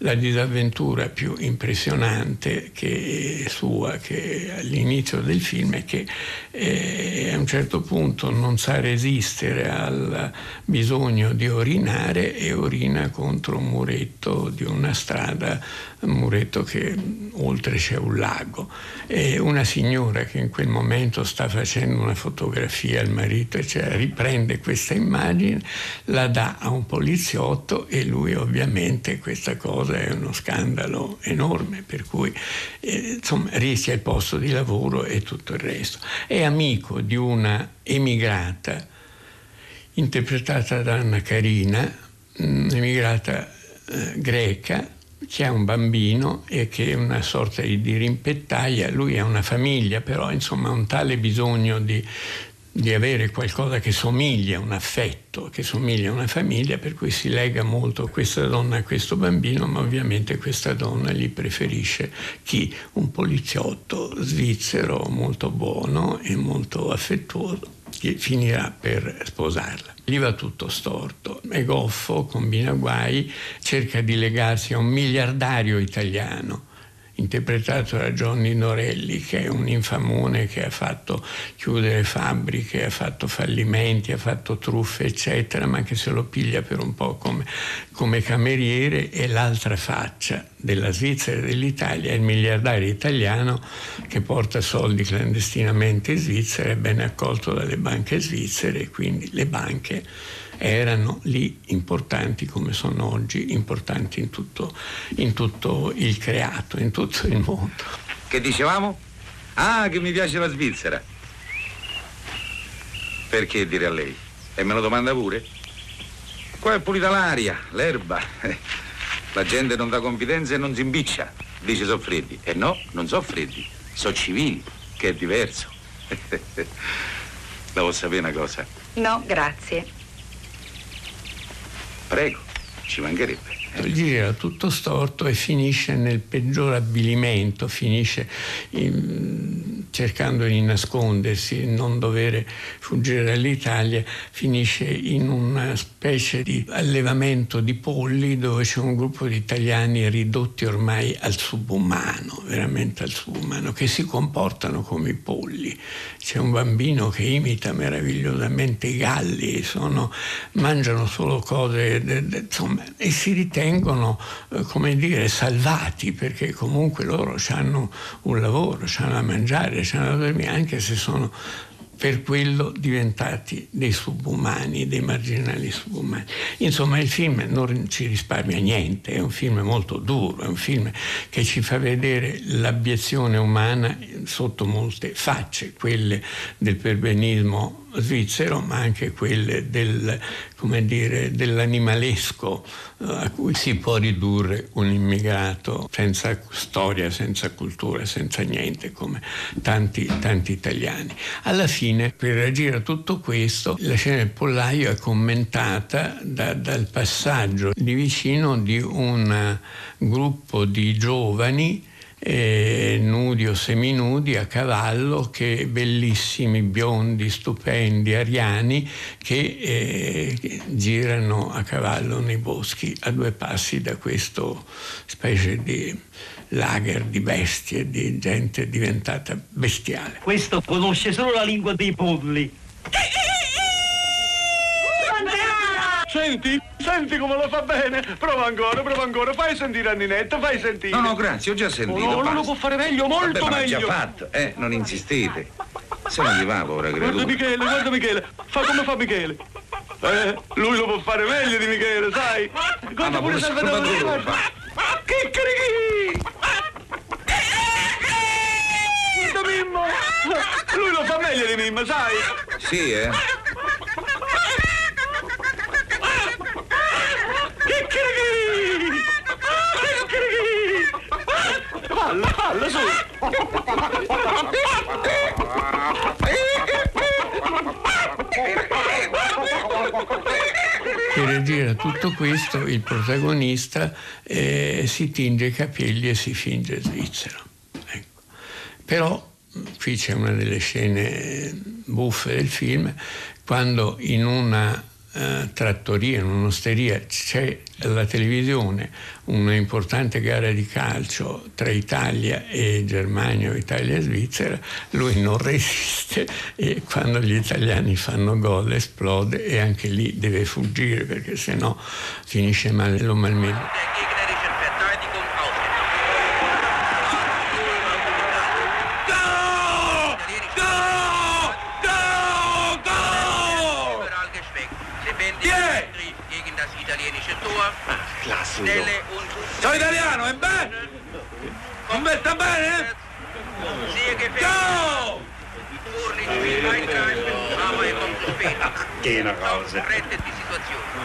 la disavventura più impressionante che sua che all'inizio del film è che eh, a un certo punto non sa resistere al bisogno di orinare e orina contro un muretto di una strada, muretto che oltre c'è un lago. E una signora che in quel momento sta facendo una fotografia al marito, cioè riprende questa immagine, la dà a un poliziotto e lui ovviamente questa cosa è uno scandalo enorme, per cui eh, insomma, rischia il posto di lavoro e tutto il resto. È amico di una emigrata interpretata da Anna Carina, mm, eh, greca ha un bambino e che è una sorta di rimpettaia, lui ha una famiglia, però insomma ha un tale bisogno di, di avere qualcosa che somiglia a un affetto, che somiglia a una famiglia, per cui si lega molto questa donna a questo bambino, ma ovviamente questa donna gli preferisce chi? Un poliziotto svizzero molto buono e molto affettuoso che finirà per sposarla. Gli va tutto storto, è goffo, combina guai, cerca di legarsi a un miliardario italiano interpretato da Johnny Norelli, che è un infamone che ha fatto chiudere fabbriche, ha fatto fallimenti, ha fatto truffe, eccetera, ma che se lo piglia per un po' come, come cameriere. E l'altra faccia della Svizzera e dell'Italia è il miliardario italiano che porta soldi clandestinamente in Svizzera, è ben accolto dalle banche svizzere e quindi le banche erano lì importanti come sono oggi importanti in tutto, in tutto il creato, in tutto il mondo. Che dicevamo? Ah, che mi piace la Svizzera. Perché dire a lei? E me lo domanda pure? Qua è pulita l'aria, l'erba. <laughs> La gente non dà confidenza e non si imbiccia. Dice so freddi. E no, non so freddi, so civili, che è diverso. <laughs> La vuoi sapere una cosa? No, grazie. Prego, ci mancherebbe. Gira tutto storto e finisce nel peggior avvilimento, finisce in, cercando di nascondersi, non dovere fuggire dall'Italia, finisce in una specie di allevamento di polli dove c'è un gruppo di italiani ridotti ormai al subumano, veramente al subumano, che si comportano come i polli. C'è un bambino che imita meravigliosamente i galli, sono, mangiano solo cose, de, de, insomma, e si ritengono eh, come dire, salvati perché comunque loro hanno un lavoro, hanno da mangiare, hanno da dormire, anche se sono per quello diventati dei subumani, dei marginali subumani. Insomma, il film non ci risparmia niente, è un film molto duro, è un film che ci fa vedere l'abiezione umana sotto molte facce, quelle del perbenismo svizzero, ma anche quelle del, dire, dell'animalesco eh, a cui si può ridurre un immigrato senza storia, senza cultura, senza niente, come tanti, tanti italiani. Alla fine, per reagire a tutto questo, la scena del pollaio è commentata da, dal passaggio di vicino di un gruppo di giovani eh, nudi o seminudi a cavallo, che bellissimi, biondi, stupendi, ariani, che eh, girano a cavallo nei boschi a due passi da questo specie di lager di bestie, di gente diventata bestiale. Questo conosce solo la lingua dei polli. Senti, senti come lo fa bene. Prova ancora, prova ancora. Fai sentire a Ninetta, fai sentire. No, no, grazie, ho già sentito. Oh, no, lui lo può fare meglio, molto Vabbè, ma l'ha meglio. già fatto, eh, non insistete. Se non gli va, povera Guarda creatura. Michele, guarda Michele. Fa come fa Michele. Eh, lui lo può fare meglio di Michele, sai? Guarda Ah, ma pure Salvatore. Guarda. Chicchirichi! Guarda Mimmo! Lui lo fa meglio di Mimmo, sai? Sì, eh? Fallo, fallo, su! Per reagire a tutto questo il protagonista eh, si tinge i capelli e si finge svizzero. Ecco. Però qui c'è una delle scene buffe del film, quando in una eh, trattoria, in un'osteria c'è alla televisione una importante gara di calcio tra Italia e Germania o Italia e Svizzera, lui non resiste e quando gli italiani fanno gol esplode e anche lì deve fuggire perché sennò finisce male lo malmeno. Schnelle und Sono italiano, è bene? Non mi sta bene? aber er kommt zu spät. Che una cosa.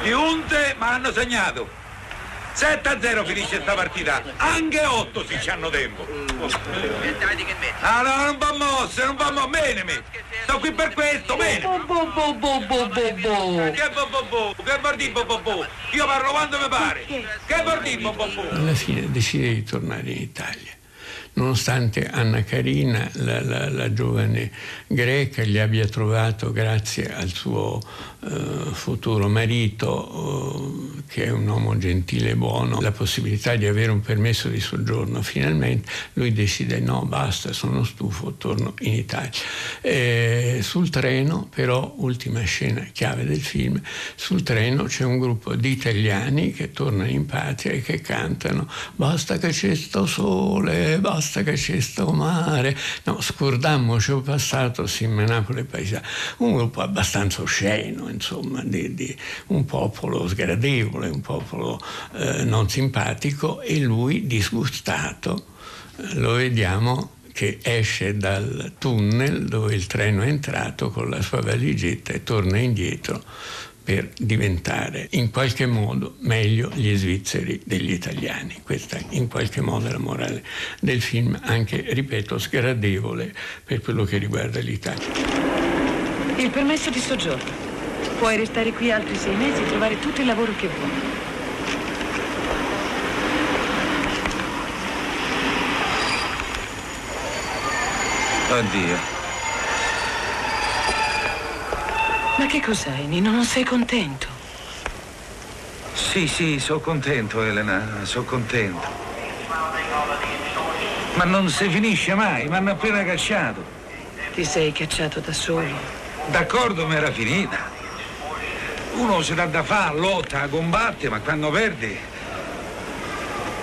Di Unte, ma hanno segnato. 7-0 finisce sta partita. Anche 8 si ci hanno tempo. Ah no, non va mosse, non va mosse. Bene, me. Sto qui per questo, bene. Che bo bo bo? Che vuol dire bo bo bo? Io parlo quando mi pare. Che dire bo bo bo? alla fine decide di tornare in Italia. Nonostante Anna Carina, la, la- la giovane greca, gli abbia trovato, grazie al suo eh, futuro marito, eh, che è un uomo gentile e buono, la possibilità di avere un permesso di soggiorno finalmente, lui decide no, basta, sono stufo, torno in Italia. Eh, sul treno, però, ultima scena chiave del film, sul treno c'è un gruppo di italiani che tornano in patria e che cantano basta che c'è sto sole, basta che c'è sto mare. No, scordammoci il passato, sì, Napoli è paesaggio. Un gruppo abbastanza osceno, insomma, di, di un popolo sgradevole, un popolo eh, non simpatico e lui disgustato eh, lo vediamo che esce dal tunnel dove il treno è entrato con la sua valigetta e torna indietro per diventare in qualche modo meglio gli svizzeri degli italiani. Questa in qualche modo è la morale del film, anche, ripeto, sgradevole per quello che riguarda l'Italia. Il permesso di soggiorno. Puoi restare qui altri sei mesi e trovare tutto il lavoro che vuoi. Oddio. Ma che cos'hai, Nino? Non sei contento? Sì, sì, sono contento, Elena, sono contento. Ma non si finisce mai, mi hanno appena cacciato. Ti sei cacciato da solo. D'accordo, ma era finita. Uno si dà da fare, lotta, combatte, ma quando perde,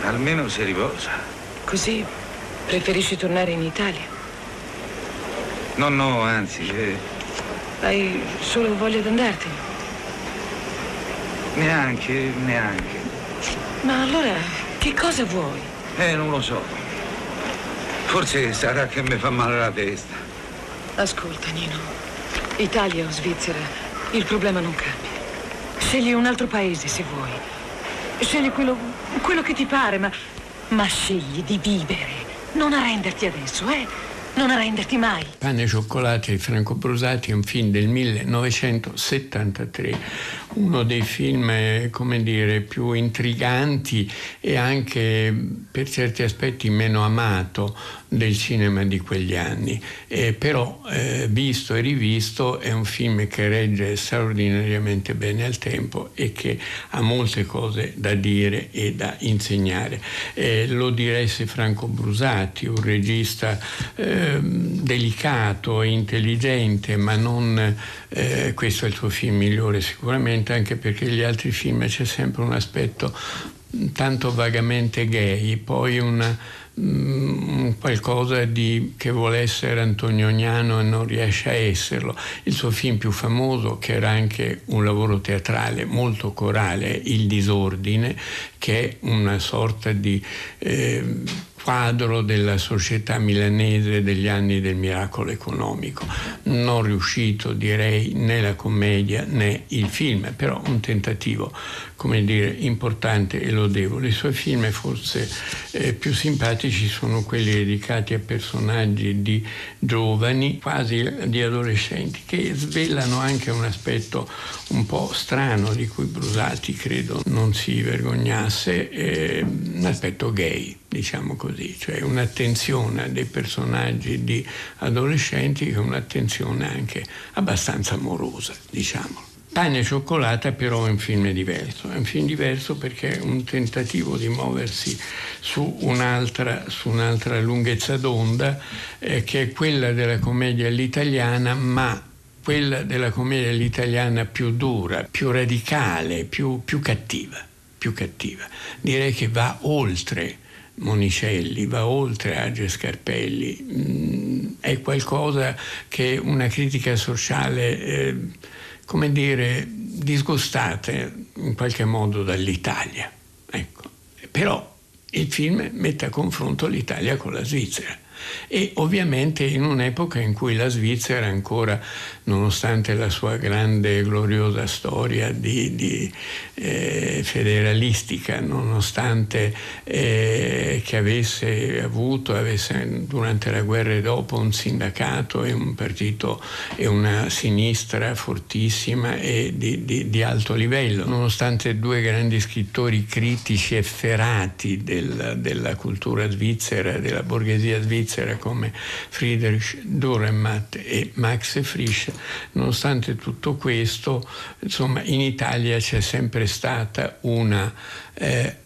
almeno si riposa. Così preferisci tornare in Italia? No, no, anzi, eh, Hai solo voglia di andartene? neanche, neanche. Ma allora che cosa vuoi? Eh, non lo so. Forse sarà che mi fa male la testa. Ascolta, Nino. Italia o Svizzera, il problema non cambia. Scegli un altro paese se vuoi. Scegli quello, quello che ti pare, ma, ma scegli di vivere. Non arrenderti adesso, eh? Non arrenderti mai. Pane, e Franco Brusati è un film del 1973, uno dei film, eh, come dire, più intriganti e anche per certi aspetti meno amato del cinema di quegli anni. Eh, però, eh, visto e rivisto, è un film che regge straordinariamente bene al tempo e che ha molte cose da dire e da insegnare. Eh, lo diresse Franco Brusati, un regista eh, eh, delicato e intelligente, ma non eh, questo è il suo film migliore sicuramente, anche perché gli altri film c'è sempre un aspetto tanto vagamente gay, poi una, um, qualcosa di, che vuole essere antonioniano e non riesce a esserlo. Il suo film più famoso, che era anche un lavoro teatrale molto corale, Il disordine, che è una sorta di... Eh, quadro della società milanese degli anni del miracolo economico. Non riuscito, direi, né la commedia né il film, però un tentativo, come dire, importante e lodevole. I suoi film forse eh, più simpatici sono quelli dedicati a personaggi di giovani, quasi di adolescenti, che svelano anche un aspetto un po' strano di cui Brusati credo non si vergognasse, eh, un aspetto gay, diciamo così, cioè un'attenzione dei personaggi di adolescenti che è un'attenzione anche abbastanza amorosa, diciamolo. Pane e cioccolata però è un film diverso, è un film diverso perché è un tentativo di muoversi su un'altra, su un'altra lunghezza d'onda eh, che è quella della commedia all'italiana ma quella della commedia all'italiana più dura, più radicale, più, più cattiva, più cattiva. Direi che va oltre Monicelli, va oltre Age Scarpelli, mm, è qualcosa che una critica sociale, eh, come dire, disgustata in qualche modo dall'Italia. Ecco. Però il film mette a confronto l'Italia con la Svizzera e ovviamente in un'epoca in cui la Svizzera ancora, nonostante la sua grande e gloriosa storia di, di eh, federalistica, nonostante eh, che avesse avuto avesse, durante la guerra e dopo un sindacato e un partito e una sinistra fortissima e di, di, di alto livello, nonostante due grandi scrittori critici efferati del, della cultura svizzera, della borghesia Svizzera come Friedrich Dürrenmatt e Max Frisch, nonostante tutto questo, insomma, in Italia c'è sempre stata una eh,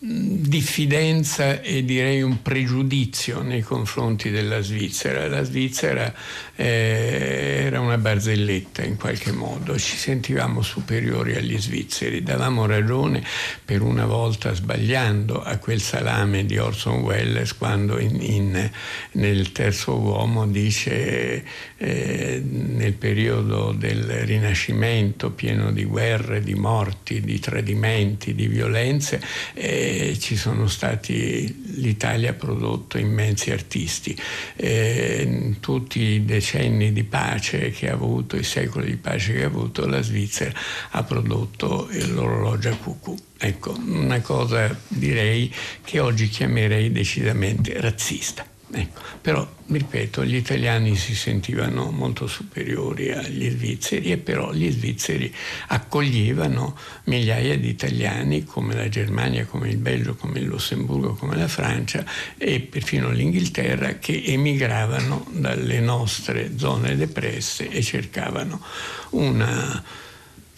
diffidenza e direi un pregiudizio nei confronti della Svizzera. La Svizzera eh, era una barzelletta in qualche modo, ci sentivamo superiori agli svizzeri, davamo ragione per una volta sbagliando a quel salame di Orson Welles quando in, in, nel terzo uomo dice eh, nel periodo del Rinascimento pieno di guerre, di morti, di tradimenti, di violenze, eh, ci sono stati, l'Italia ha prodotto immensi artisti. Eh, tutti i decenni di pace che ha avuto, i secoli di pace che ha avuto, la Svizzera ha prodotto l'orologio a cucù. Ecco, una cosa direi che oggi chiamerei decisamente razzista. Ecco, però, ripeto, gli italiani si sentivano molto superiori agli svizzeri e però gli svizzeri accoglievano migliaia di italiani come la Germania, come il Belgio, come il Lussemburgo, come la Francia e perfino l'Inghilterra che emigravano dalle nostre zone depresse e cercavano una,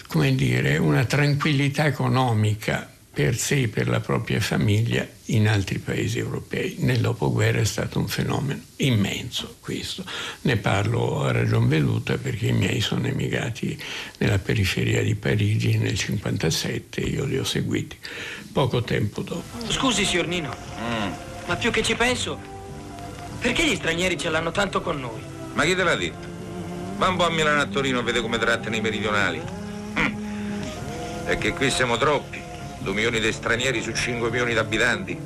come dire, una tranquillità economica per sé per la propria famiglia in altri paesi europei. Nel dopoguerra è stato un fenomeno immenso questo. Ne parlo a ragion veduta perché i miei sono emigrati nella periferia di Parigi nel 1957 e io li ho seguiti poco tempo dopo. Scusi, signor Nino, mm. ma più che ci penso, perché gli stranieri ce l'hanno tanto con noi? Ma chi te l'ha detto? Va un po' a Milano a Torino e vede come trattano i meridionali. Mm. È che qui siamo troppi. 2 milioni di stranieri su 5 milioni di abitanti.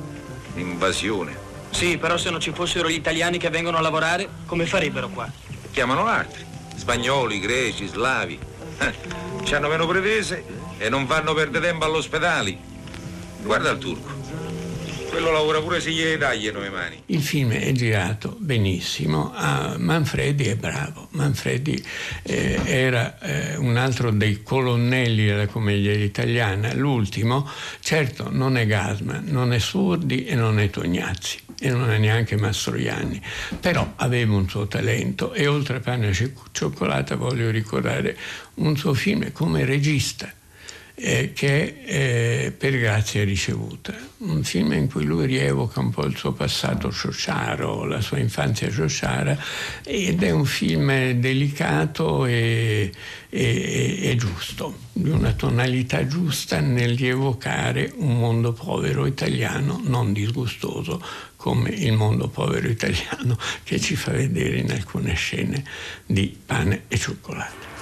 Invasione. Sì, però se non ci fossero gli italiani che vengono a lavorare, come farebbero qua? Chiamano altri. Spagnoli, greci, slavi. Eh, ci hanno meno pretese e non fanno perdere tempo all'ospedale. Guarda il turco. Quello lavora pure se gli tagliano le mani. Il film è girato benissimo, ah, Manfredi è bravo, Manfredi eh, era eh, un altro dei colonnelli della commedia italiana, l'ultimo, certo non è Gasman, non è Surdi e non è Tognazzi e non è neanche Mastroianni, però aveva un suo talento. E oltre a Pane e Cioccolata voglio ricordare un suo film come regista eh, che è eh, Per grazia ricevuta, un film in cui lui rievoca un po' il suo passato ciociaro, la sua infanzia ciociara ed è un film delicato e, e, e giusto, di una tonalità giusta nel rievocare un mondo povero italiano non disgustoso come il mondo povero italiano che ci fa vedere in alcune scene di pane e cioccolato.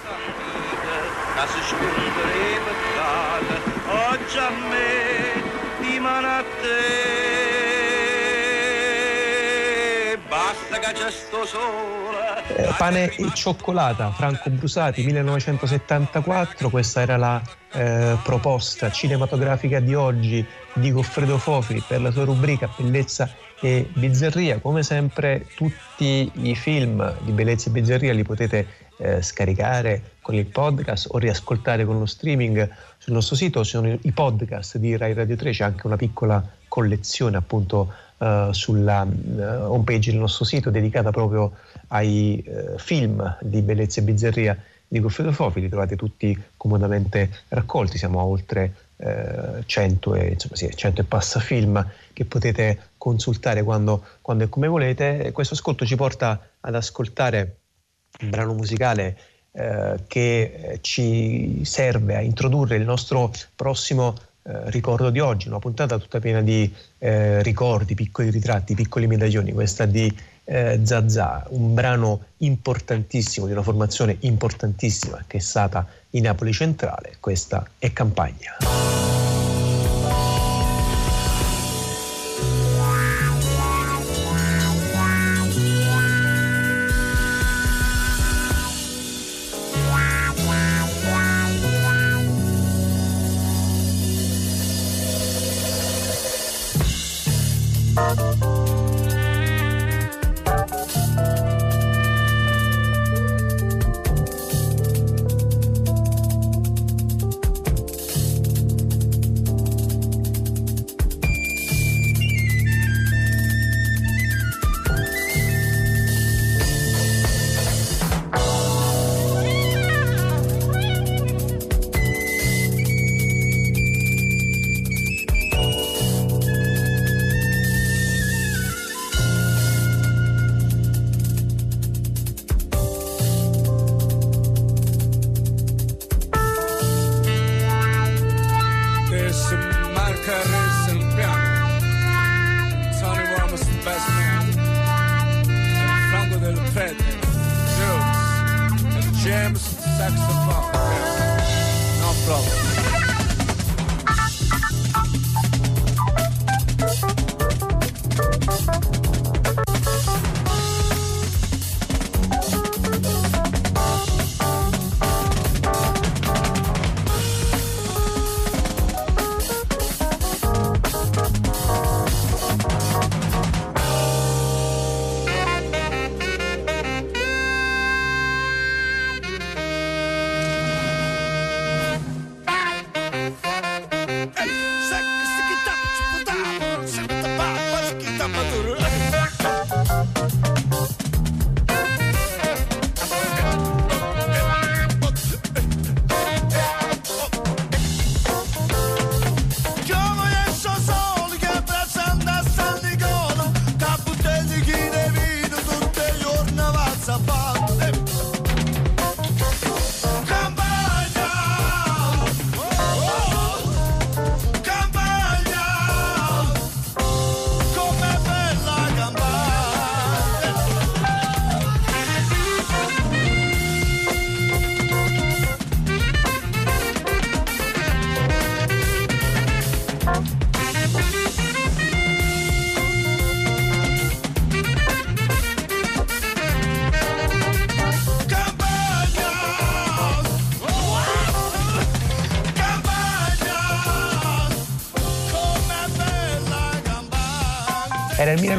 Oggi a me, dimani a te, basta che c'è sto sole. Eh, pane e cioccolata, Franco Brusati, 1974, questa era la eh, proposta cinematografica di oggi di Goffredo Fofi per la sua rubrica Bellezza e Bizzarria. Come sempre tutti i film di Bellezza e Bizzarria li potete eh, scaricare con il podcast o riascoltare con lo streaming sul nostro sito. Ci sono i podcast di Rai Radio 3, c'è anche una piccola collezione appunto eh, sulla eh, homepage del nostro sito dedicata proprio ai eh, film di Bellezza e Bizzarria di Goffredo Fofi, li trovate tutti comodamente raccolti, siamo a oltre eh, 100, e, insomma, sì, 100 e passa film che potete consultare quando, quando e come volete. Questo ascolto ci porta ad ascoltare un brano musicale eh, che ci serve a introdurre il nostro prossimo eh, ricordo di oggi, una puntata tutta piena di eh, ricordi, piccoli ritratti, piccoli medaglioni, questa di eh, Zazà, un brano importantissimo, di una formazione importantissima che è stata in Napoli Centrale, questa è Campagna.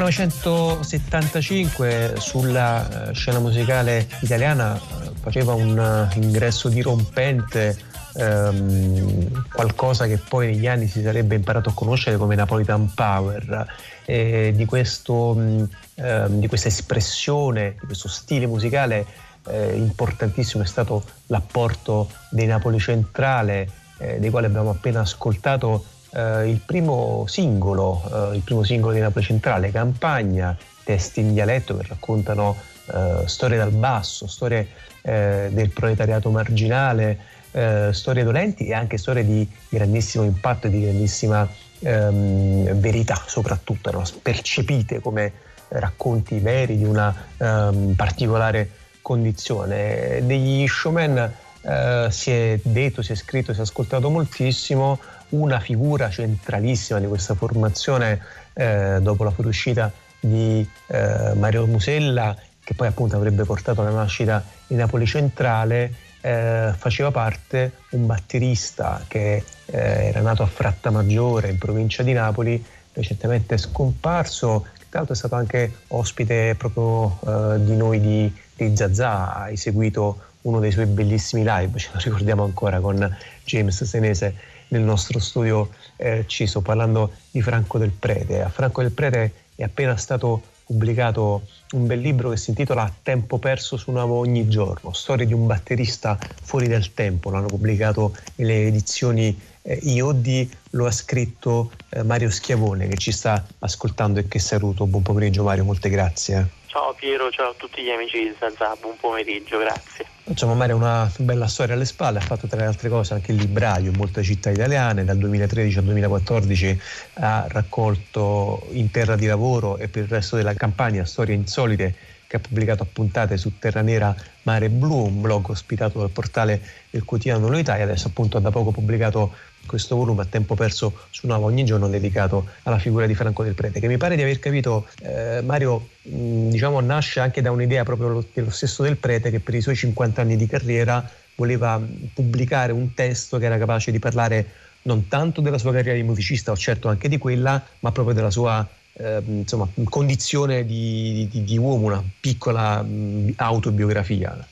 1975 sulla eh, scena musicale italiana, eh, faceva un eh, ingresso dirompente, ehm, qualcosa che poi negli anni si sarebbe imparato a conoscere come Napolitan Power. Eh, di, questo, mh, ehm, di questa espressione, di questo stile musicale eh, importantissimo è stato l'apporto dei Napoli Centrale eh, dei quali abbiamo appena ascoltato eh, il primo singolo, eh, il primo singolo di Napoli Centrale, Campagna, testi in dialetto che raccontano eh, storie dal basso, storie eh, del proletariato marginale, eh, storie dolenti e anche storie di grandissimo impatto e di grandissima ehm, verità, soprattutto no? percepite come racconti veri di una ehm, particolare condizione. Degli showman eh, si è detto, si è scritto, si è ascoltato moltissimo, una figura centralissima di questa formazione eh, dopo la fuoriuscita di eh, Mario Musella, che poi appunto avrebbe portato alla nascita di Napoli Centrale, eh, faceva parte un batterista che eh, era nato a Frattamaggiore in provincia di Napoli, recentemente scomparso, tra l'altro è stato anche ospite proprio eh, di noi di, di Zazà, ha eseguito uno dei suoi bellissimi live, ce lo ricordiamo ancora con James Senese nel nostro studio eh, ci sto parlando di Franco del Prete. A Franco del Prete è appena stato pubblicato un bel libro che si intitola Tempo perso suonavo ogni giorno, storia di un batterista fuori del tempo, l'hanno pubblicato nelle edizioni eh, IOD, lo ha scritto eh, Mario Schiavone che ci sta ascoltando e che saluto. Buon pomeriggio Mario, molte grazie. Ciao Piero, ciao a tutti gli amici di Zazà, buon pomeriggio, grazie. Facciamo Mario una bella storia alle spalle, ha fatto tra le altre cose anche il libraio in molte città italiane, dal 2013 al 2014 ha raccolto in terra di lavoro e per il resto della campagna storie insolite che ha pubblicato a puntate su Terra Nera Mare Blu, un blog ospitato dal portale del quotidiano Lo Italia, adesso appunto ha da poco pubblicato questo volume a tempo perso su Nuovo ogni giorno dedicato alla figura di Franco del Prete, che mi pare di aver capito, eh, Mario, mh, diciamo, nasce anche da un'idea proprio lo, dello stesso del Prete che per i suoi 50 anni di carriera voleva pubblicare un testo che era capace di parlare non tanto della sua carriera di musicista, o certo anche di quella, ma proprio della sua eh, insomma, condizione di, di, di, uomo, una piccola mh, autobiografia.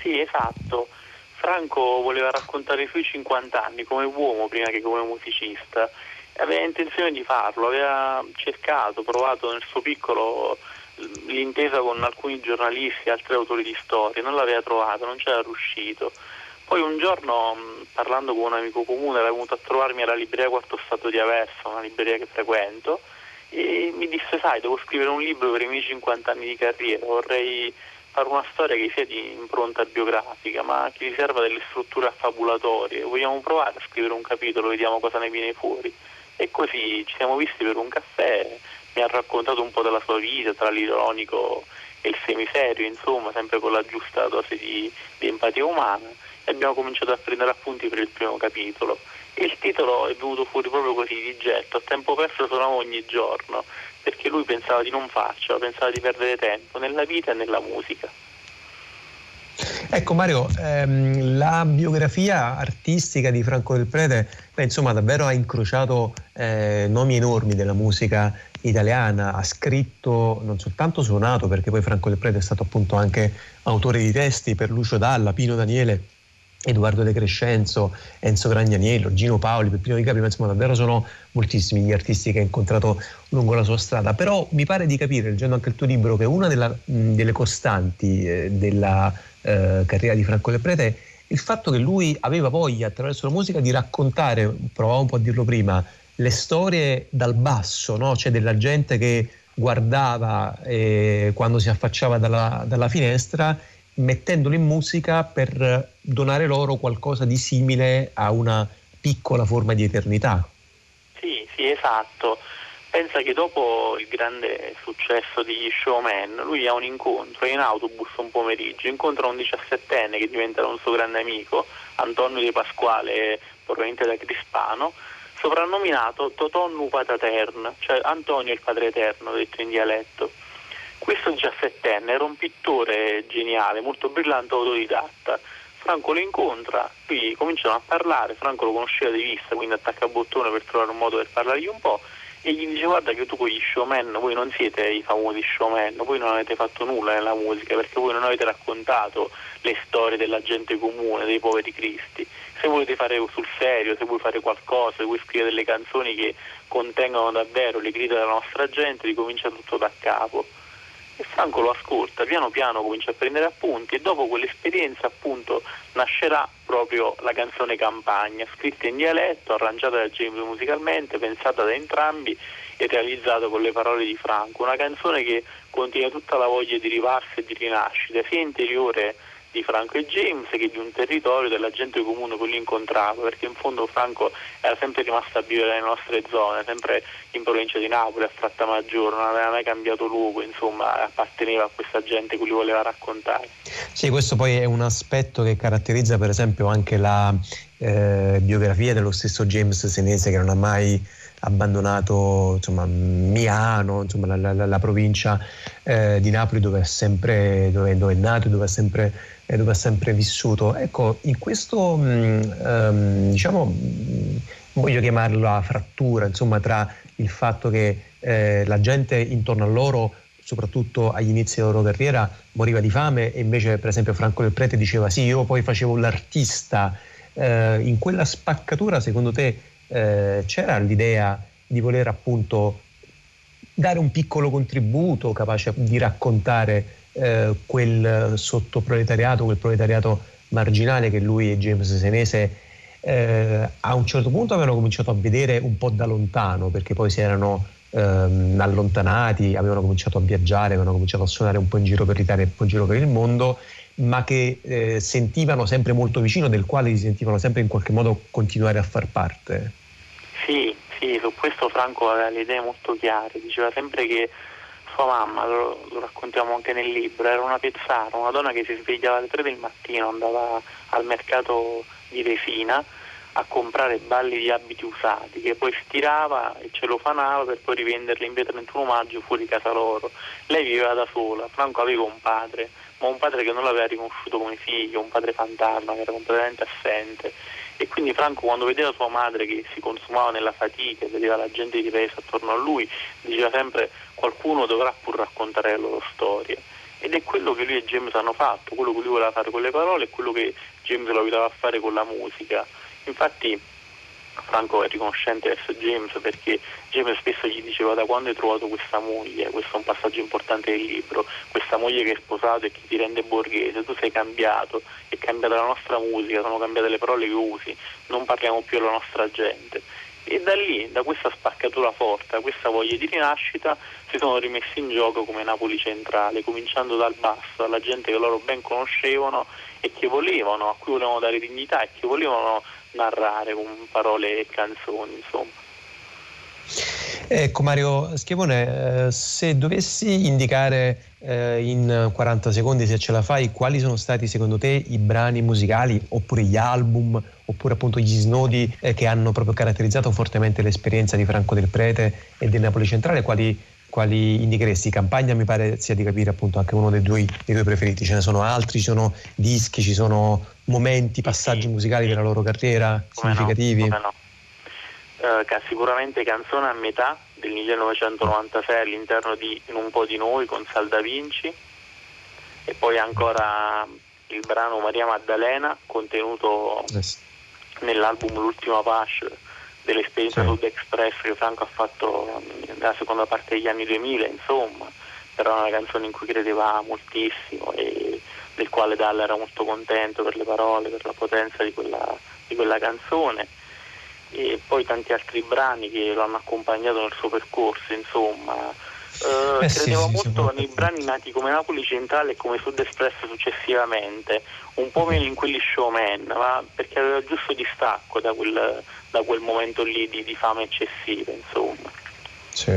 Sì, esatto. Franco voleva raccontare i suoi 50 anni come uomo prima che come musicista. Aveva intenzione di farlo, aveva cercato, provato nel suo piccolo l'intesa con alcuni giornalisti e altri autori di storie, non l'aveva trovato, non c'era riuscito. Poi un giorno, parlando con un amico comune, era venuto a trovarmi alla libreria Quarto Stato di Aversa, una libreria che frequento, e mi disse, sai, devo scrivere un libro per i miei 50 anni di carriera, vorrei fare una storia che sia di impronta biografica, ma che riserva delle strutture affabulatorie. Vogliamo provare a scrivere un capitolo, vediamo cosa ne viene fuori. E così ci siamo visti per un caffè, mi ha raccontato un po' della sua vita, tra l'ironico e il semiserio, insomma, sempre con la giusta dose di, di empatia umana. E abbiamo cominciato a prendere appunti per il primo capitolo. Il titolo è venuto fuori proprio così di getto, a tempo perso suonavo ogni giorno perché lui pensava di non farcela, pensava di perdere tempo nella vita e nella musica. Ecco Mario, ehm, la biografia artistica di Franco del Prete, beh, insomma, davvero ha incrociato eh, nomi enormi della musica italiana, ha scritto, non soltanto suonato, perché poi Franco del Prete è stato appunto anche autore di testi per Lucio Dalla, Pino Daniele Edoardo De Crescenzo, Enzo Gragnaniello, Gino Paoli, Peppino Di Capri, ma insomma davvero sono moltissimi gli artisti che ha incontrato lungo la sua strada, però mi pare di capire, leggendo anche il tuo libro, che una della, mh, delle costanti eh, della eh, carriera di Franco Del Prete è il fatto che lui aveva voglia attraverso la musica di raccontare, provavo un po' a dirlo prima, le storie dal basso, no? cioè della gente che guardava eh, quando si affacciava dalla, dalla finestra mettendolo in musica per donare loro qualcosa di simile a una piccola forma di eternità. Sì, sì, esatto. Pensa che dopo il grande successo degli showman, lui ha un incontro in autobus un pomeriggio, incontra un diciassettenne che diventerà un suo grande amico, Antonio Di Pasquale, proveniente da Crispano, soprannominato Totò Nupata cioè Antonio il Padre Eterno, detto in dialetto. Questo diciassettenne era un pittore geniale, molto brillante autodidatta. Franco lo incontra, qui cominciano a parlare, Franco lo conosceva di vista, quindi attacca a bottone per trovare un modo per parlargli un po' e gli dice guarda che tu con gli showman, voi non siete i famosi showman, voi non avete fatto nulla nella musica perché voi non avete raccontato le storie della gente comune, dei poveri cristi. Se volete fare sul serio, se vuoi fare qualcosa, se vuoi scrivere delle canzoni che contengono davvero le grida della nostra gente, ricomincia tutto da capo e Franco lo ascolta, piano piano comincia a prendere appunti e dopo quell'esperienza appunto nascerà proprio la canzone Campagna, scritta in dialetto, arrangiata da James musicalmente, pensata da entrambi e realizzata con le parole di Franco, una canzone che contiene tutta la voglia di rivarsi e di rinascita, sia interiore di Franco e James che di un territorio della gente comune che li incontrava, perché in fondo Franco era sempre rimasto a vivere nelle nostre zone, sempre in provincia di Napoli, a Frattamaggiore, non aveva mai cambiato luogo, insomma apparteneva a questa gente che lui voleva raccontare. Sì, questo poi è un aspetto che caratterizza per esempio anche la eh, biografia dello stesso James Senese che non ha mai abbandonato insomma, Miano, insomma, la, la, la, provincia eh, di Napoli dove è, sempre, dove, dove è nato e dove è sempre e dove ha sempre vissuto. Ecco, in questo, um, diciamo, voglio chiamarla frattura, insomma, tra il fatto che eh, la gente intorno a loro soprattutto agli inizi della loro carriera, moriva di fame e invece per esempio Franco del Prete diceva sì, io poi facevo l'artista. Eh, in quella spaccatura secondo te eh, c'era l'idea di voler appunto dare un piccolo contributo capace di raccontare eh, quel sottoproletariato, quel proletariato marginale che lui e James Senese eh, a un certo punto avevano cominciato a vedere un po' da lontano perché poi si erano ehm, allontanati, avevano cominciato a viaggiare, avevano cominciato a suonare un po' in giro per l'Italia e un po' in giro per il mondo, ma che eh, sentivano sempre molto vicino, del quale si sentivano sempre in qualche modo continuare a far parte. Sì, sì, su questo Franco aveva le idee molto chiare, diceva sempre che sua mamma, lo, lo, raccontiamo anche nel libro, era una pezzara, una donna che si svegliava alle 3 del mattino, andava al mercato di Resina a comprare balli di abiti usati che poi stirava e celofanava per poi rivenderli in via 31 maggio fuori casa loro. Lei viveva da sola, Franco aveva un padre, ma un padre che non l'aveva riconosciuto come figlio, un padre fantasma che era completamente assente e quindi Franco quando vedeva sua madre che si consumava nella fatica, vedeva la gente di paese attorno a lui, diceva sempre qualcuno dovrà pur raccontare le loro storie. Ed è quello che lui e James hanno fatto, quello che lui voleva fare con le parole e quello che James lo aiutava a fare con la musica. Infatti Franco è riconoscente verso James perché James spesso gli diceva da quando hai trovato questa moglie, questo è un passaggio importante del libro, questa moglie che hai sposato e che ti rende borghese, tu sei cambiato, è cambiata la nostra musica, sono cambiate le parole che usi, non parliamo più alla nostra gente. E da lì, da questa spaccatura forte, da questa voglia di rinascita, si sono rimessi in gioco come Napoli centrale, cominciando dal basso, dalla gente che loro ben conoscevano e che volevano, a cui volevano dare dignità e che volevano narrare con parole e canzoni, insomma. Ecco Mario Schiavone, eh, se dovessi indicare eh, in 40 secondi, se ce la fai, quali sono stati secondo te i brani musicali oppure gli album oppure appunto gli snodi eh, che hanno proprio caratterizzato fortemente l'esperienza di Franco del Prete e del Napoli Centrale, quali, quali indicheresti? Campagna mi pare sia di capire appunto anche uno dei tuoi, preferiti, ce ne sono altri, ci sono dischi, ci sono momenti, passaggi musicali della loro carriera come significativi? No, no. Uh, sicuramente canzone a metà del 1996 all'interno di In un po' di noi con Salda Vinci e poi ancora il brano Maria Maddalena contenuto yes. nell'album L'ultima Pace dell'esperienza sì. Sud Express che Franco ha fatto nella seconda parte degli anni 2000 insomma però è una canzone in cui credeva moltissimo e del quale Dalla era molto contento per le parole, per la potenza di quella, di quella canzone e poi tanti altri brani che lo hanno accompagnato nel suo percorso, insomma. Eh, eh credevo sì, molto sì, nei brani nati come Napoli Centrale e come Sud Express successivamente, un po' meno in quelli showman, ma perché aveva giusto distacco da quel, da quel momento lì di, di fame eccessiva, insomma. Sì.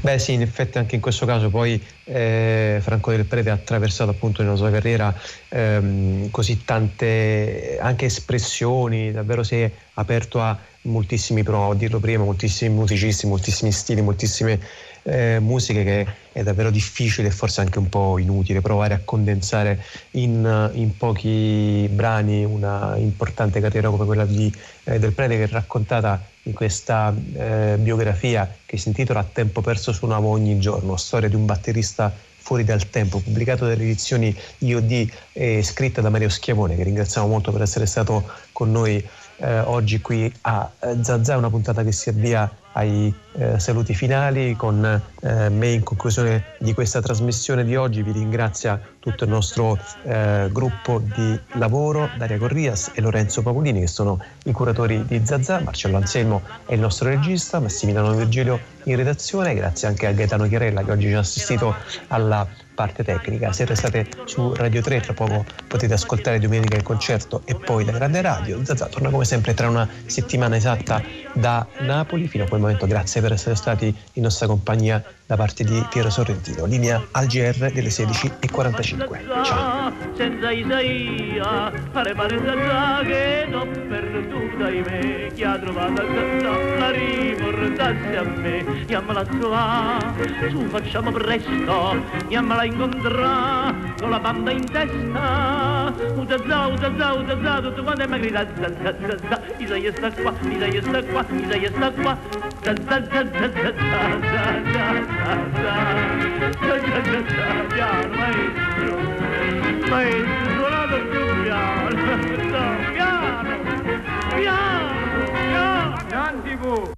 Beh sì, in effetti anche in questo caso poi eh, Franco del Prete ha attraversato appunto nella sua carriera ehm, così tante anche espressioni, davvero si è aperto a moltissimi, provo a dirlo prima, moltissimi musicisti, moltissimi stili, moltissime eh, musiche che è davvero difficile e forse anche un po' inutile provare a condensare in, in pochi brani una importante carriera come quella di, eh, del Prete che è raccontata in questa eh, biografia che si intitola A tempo perso suonavo ogni giorno, storia di un batterista fuori dal tempo, pubblicato dalle edizioni IOD e scritta da Mario Schiavone, che ringraziamo molto per essere stato con noi eh, oggi qui a eh, Zazà, una puntata che si avvia ai eh, saluti finali con eh, me in conclusione di questa trasmissione di oggi. Vi ringrazia tutto il nostro eh, gruppo di lavoro Daria Corrias e Lorenzo Pavolini che sono i curatori di Zazà. Marcello Anselmo è il nostro regista Massimiliano Virgilio in redazione. Grazie anche a Gaetano Chiarella che oggi ci ha assistito alla parte tecnica. Se restate su Radio 3, tra poco potete ascoltare domenica il concerto e poi la grande radio. Zazà torna come sempre tra una settimana esatta da Napoli. Fino a quel momento grazie per essere stati in nostra compagnia da parte di Piero Sorrentino. Linea al GR delle 16.45. Ciao. Senza Isaia, fare pare Zazà che t'ho perduta in me, chi ha trovato Zazà la riportassi a me, chiamala a trovare, su facciamo presto, chiamala a incontrare, con la banda in testa, Zazà, Zazà, Zazà, tutto quanto mi grida Zazà, Zazà, Isaia sta qua, Isaia sta qua, Isaia sta qua, Piano piano piano piano Tanti voi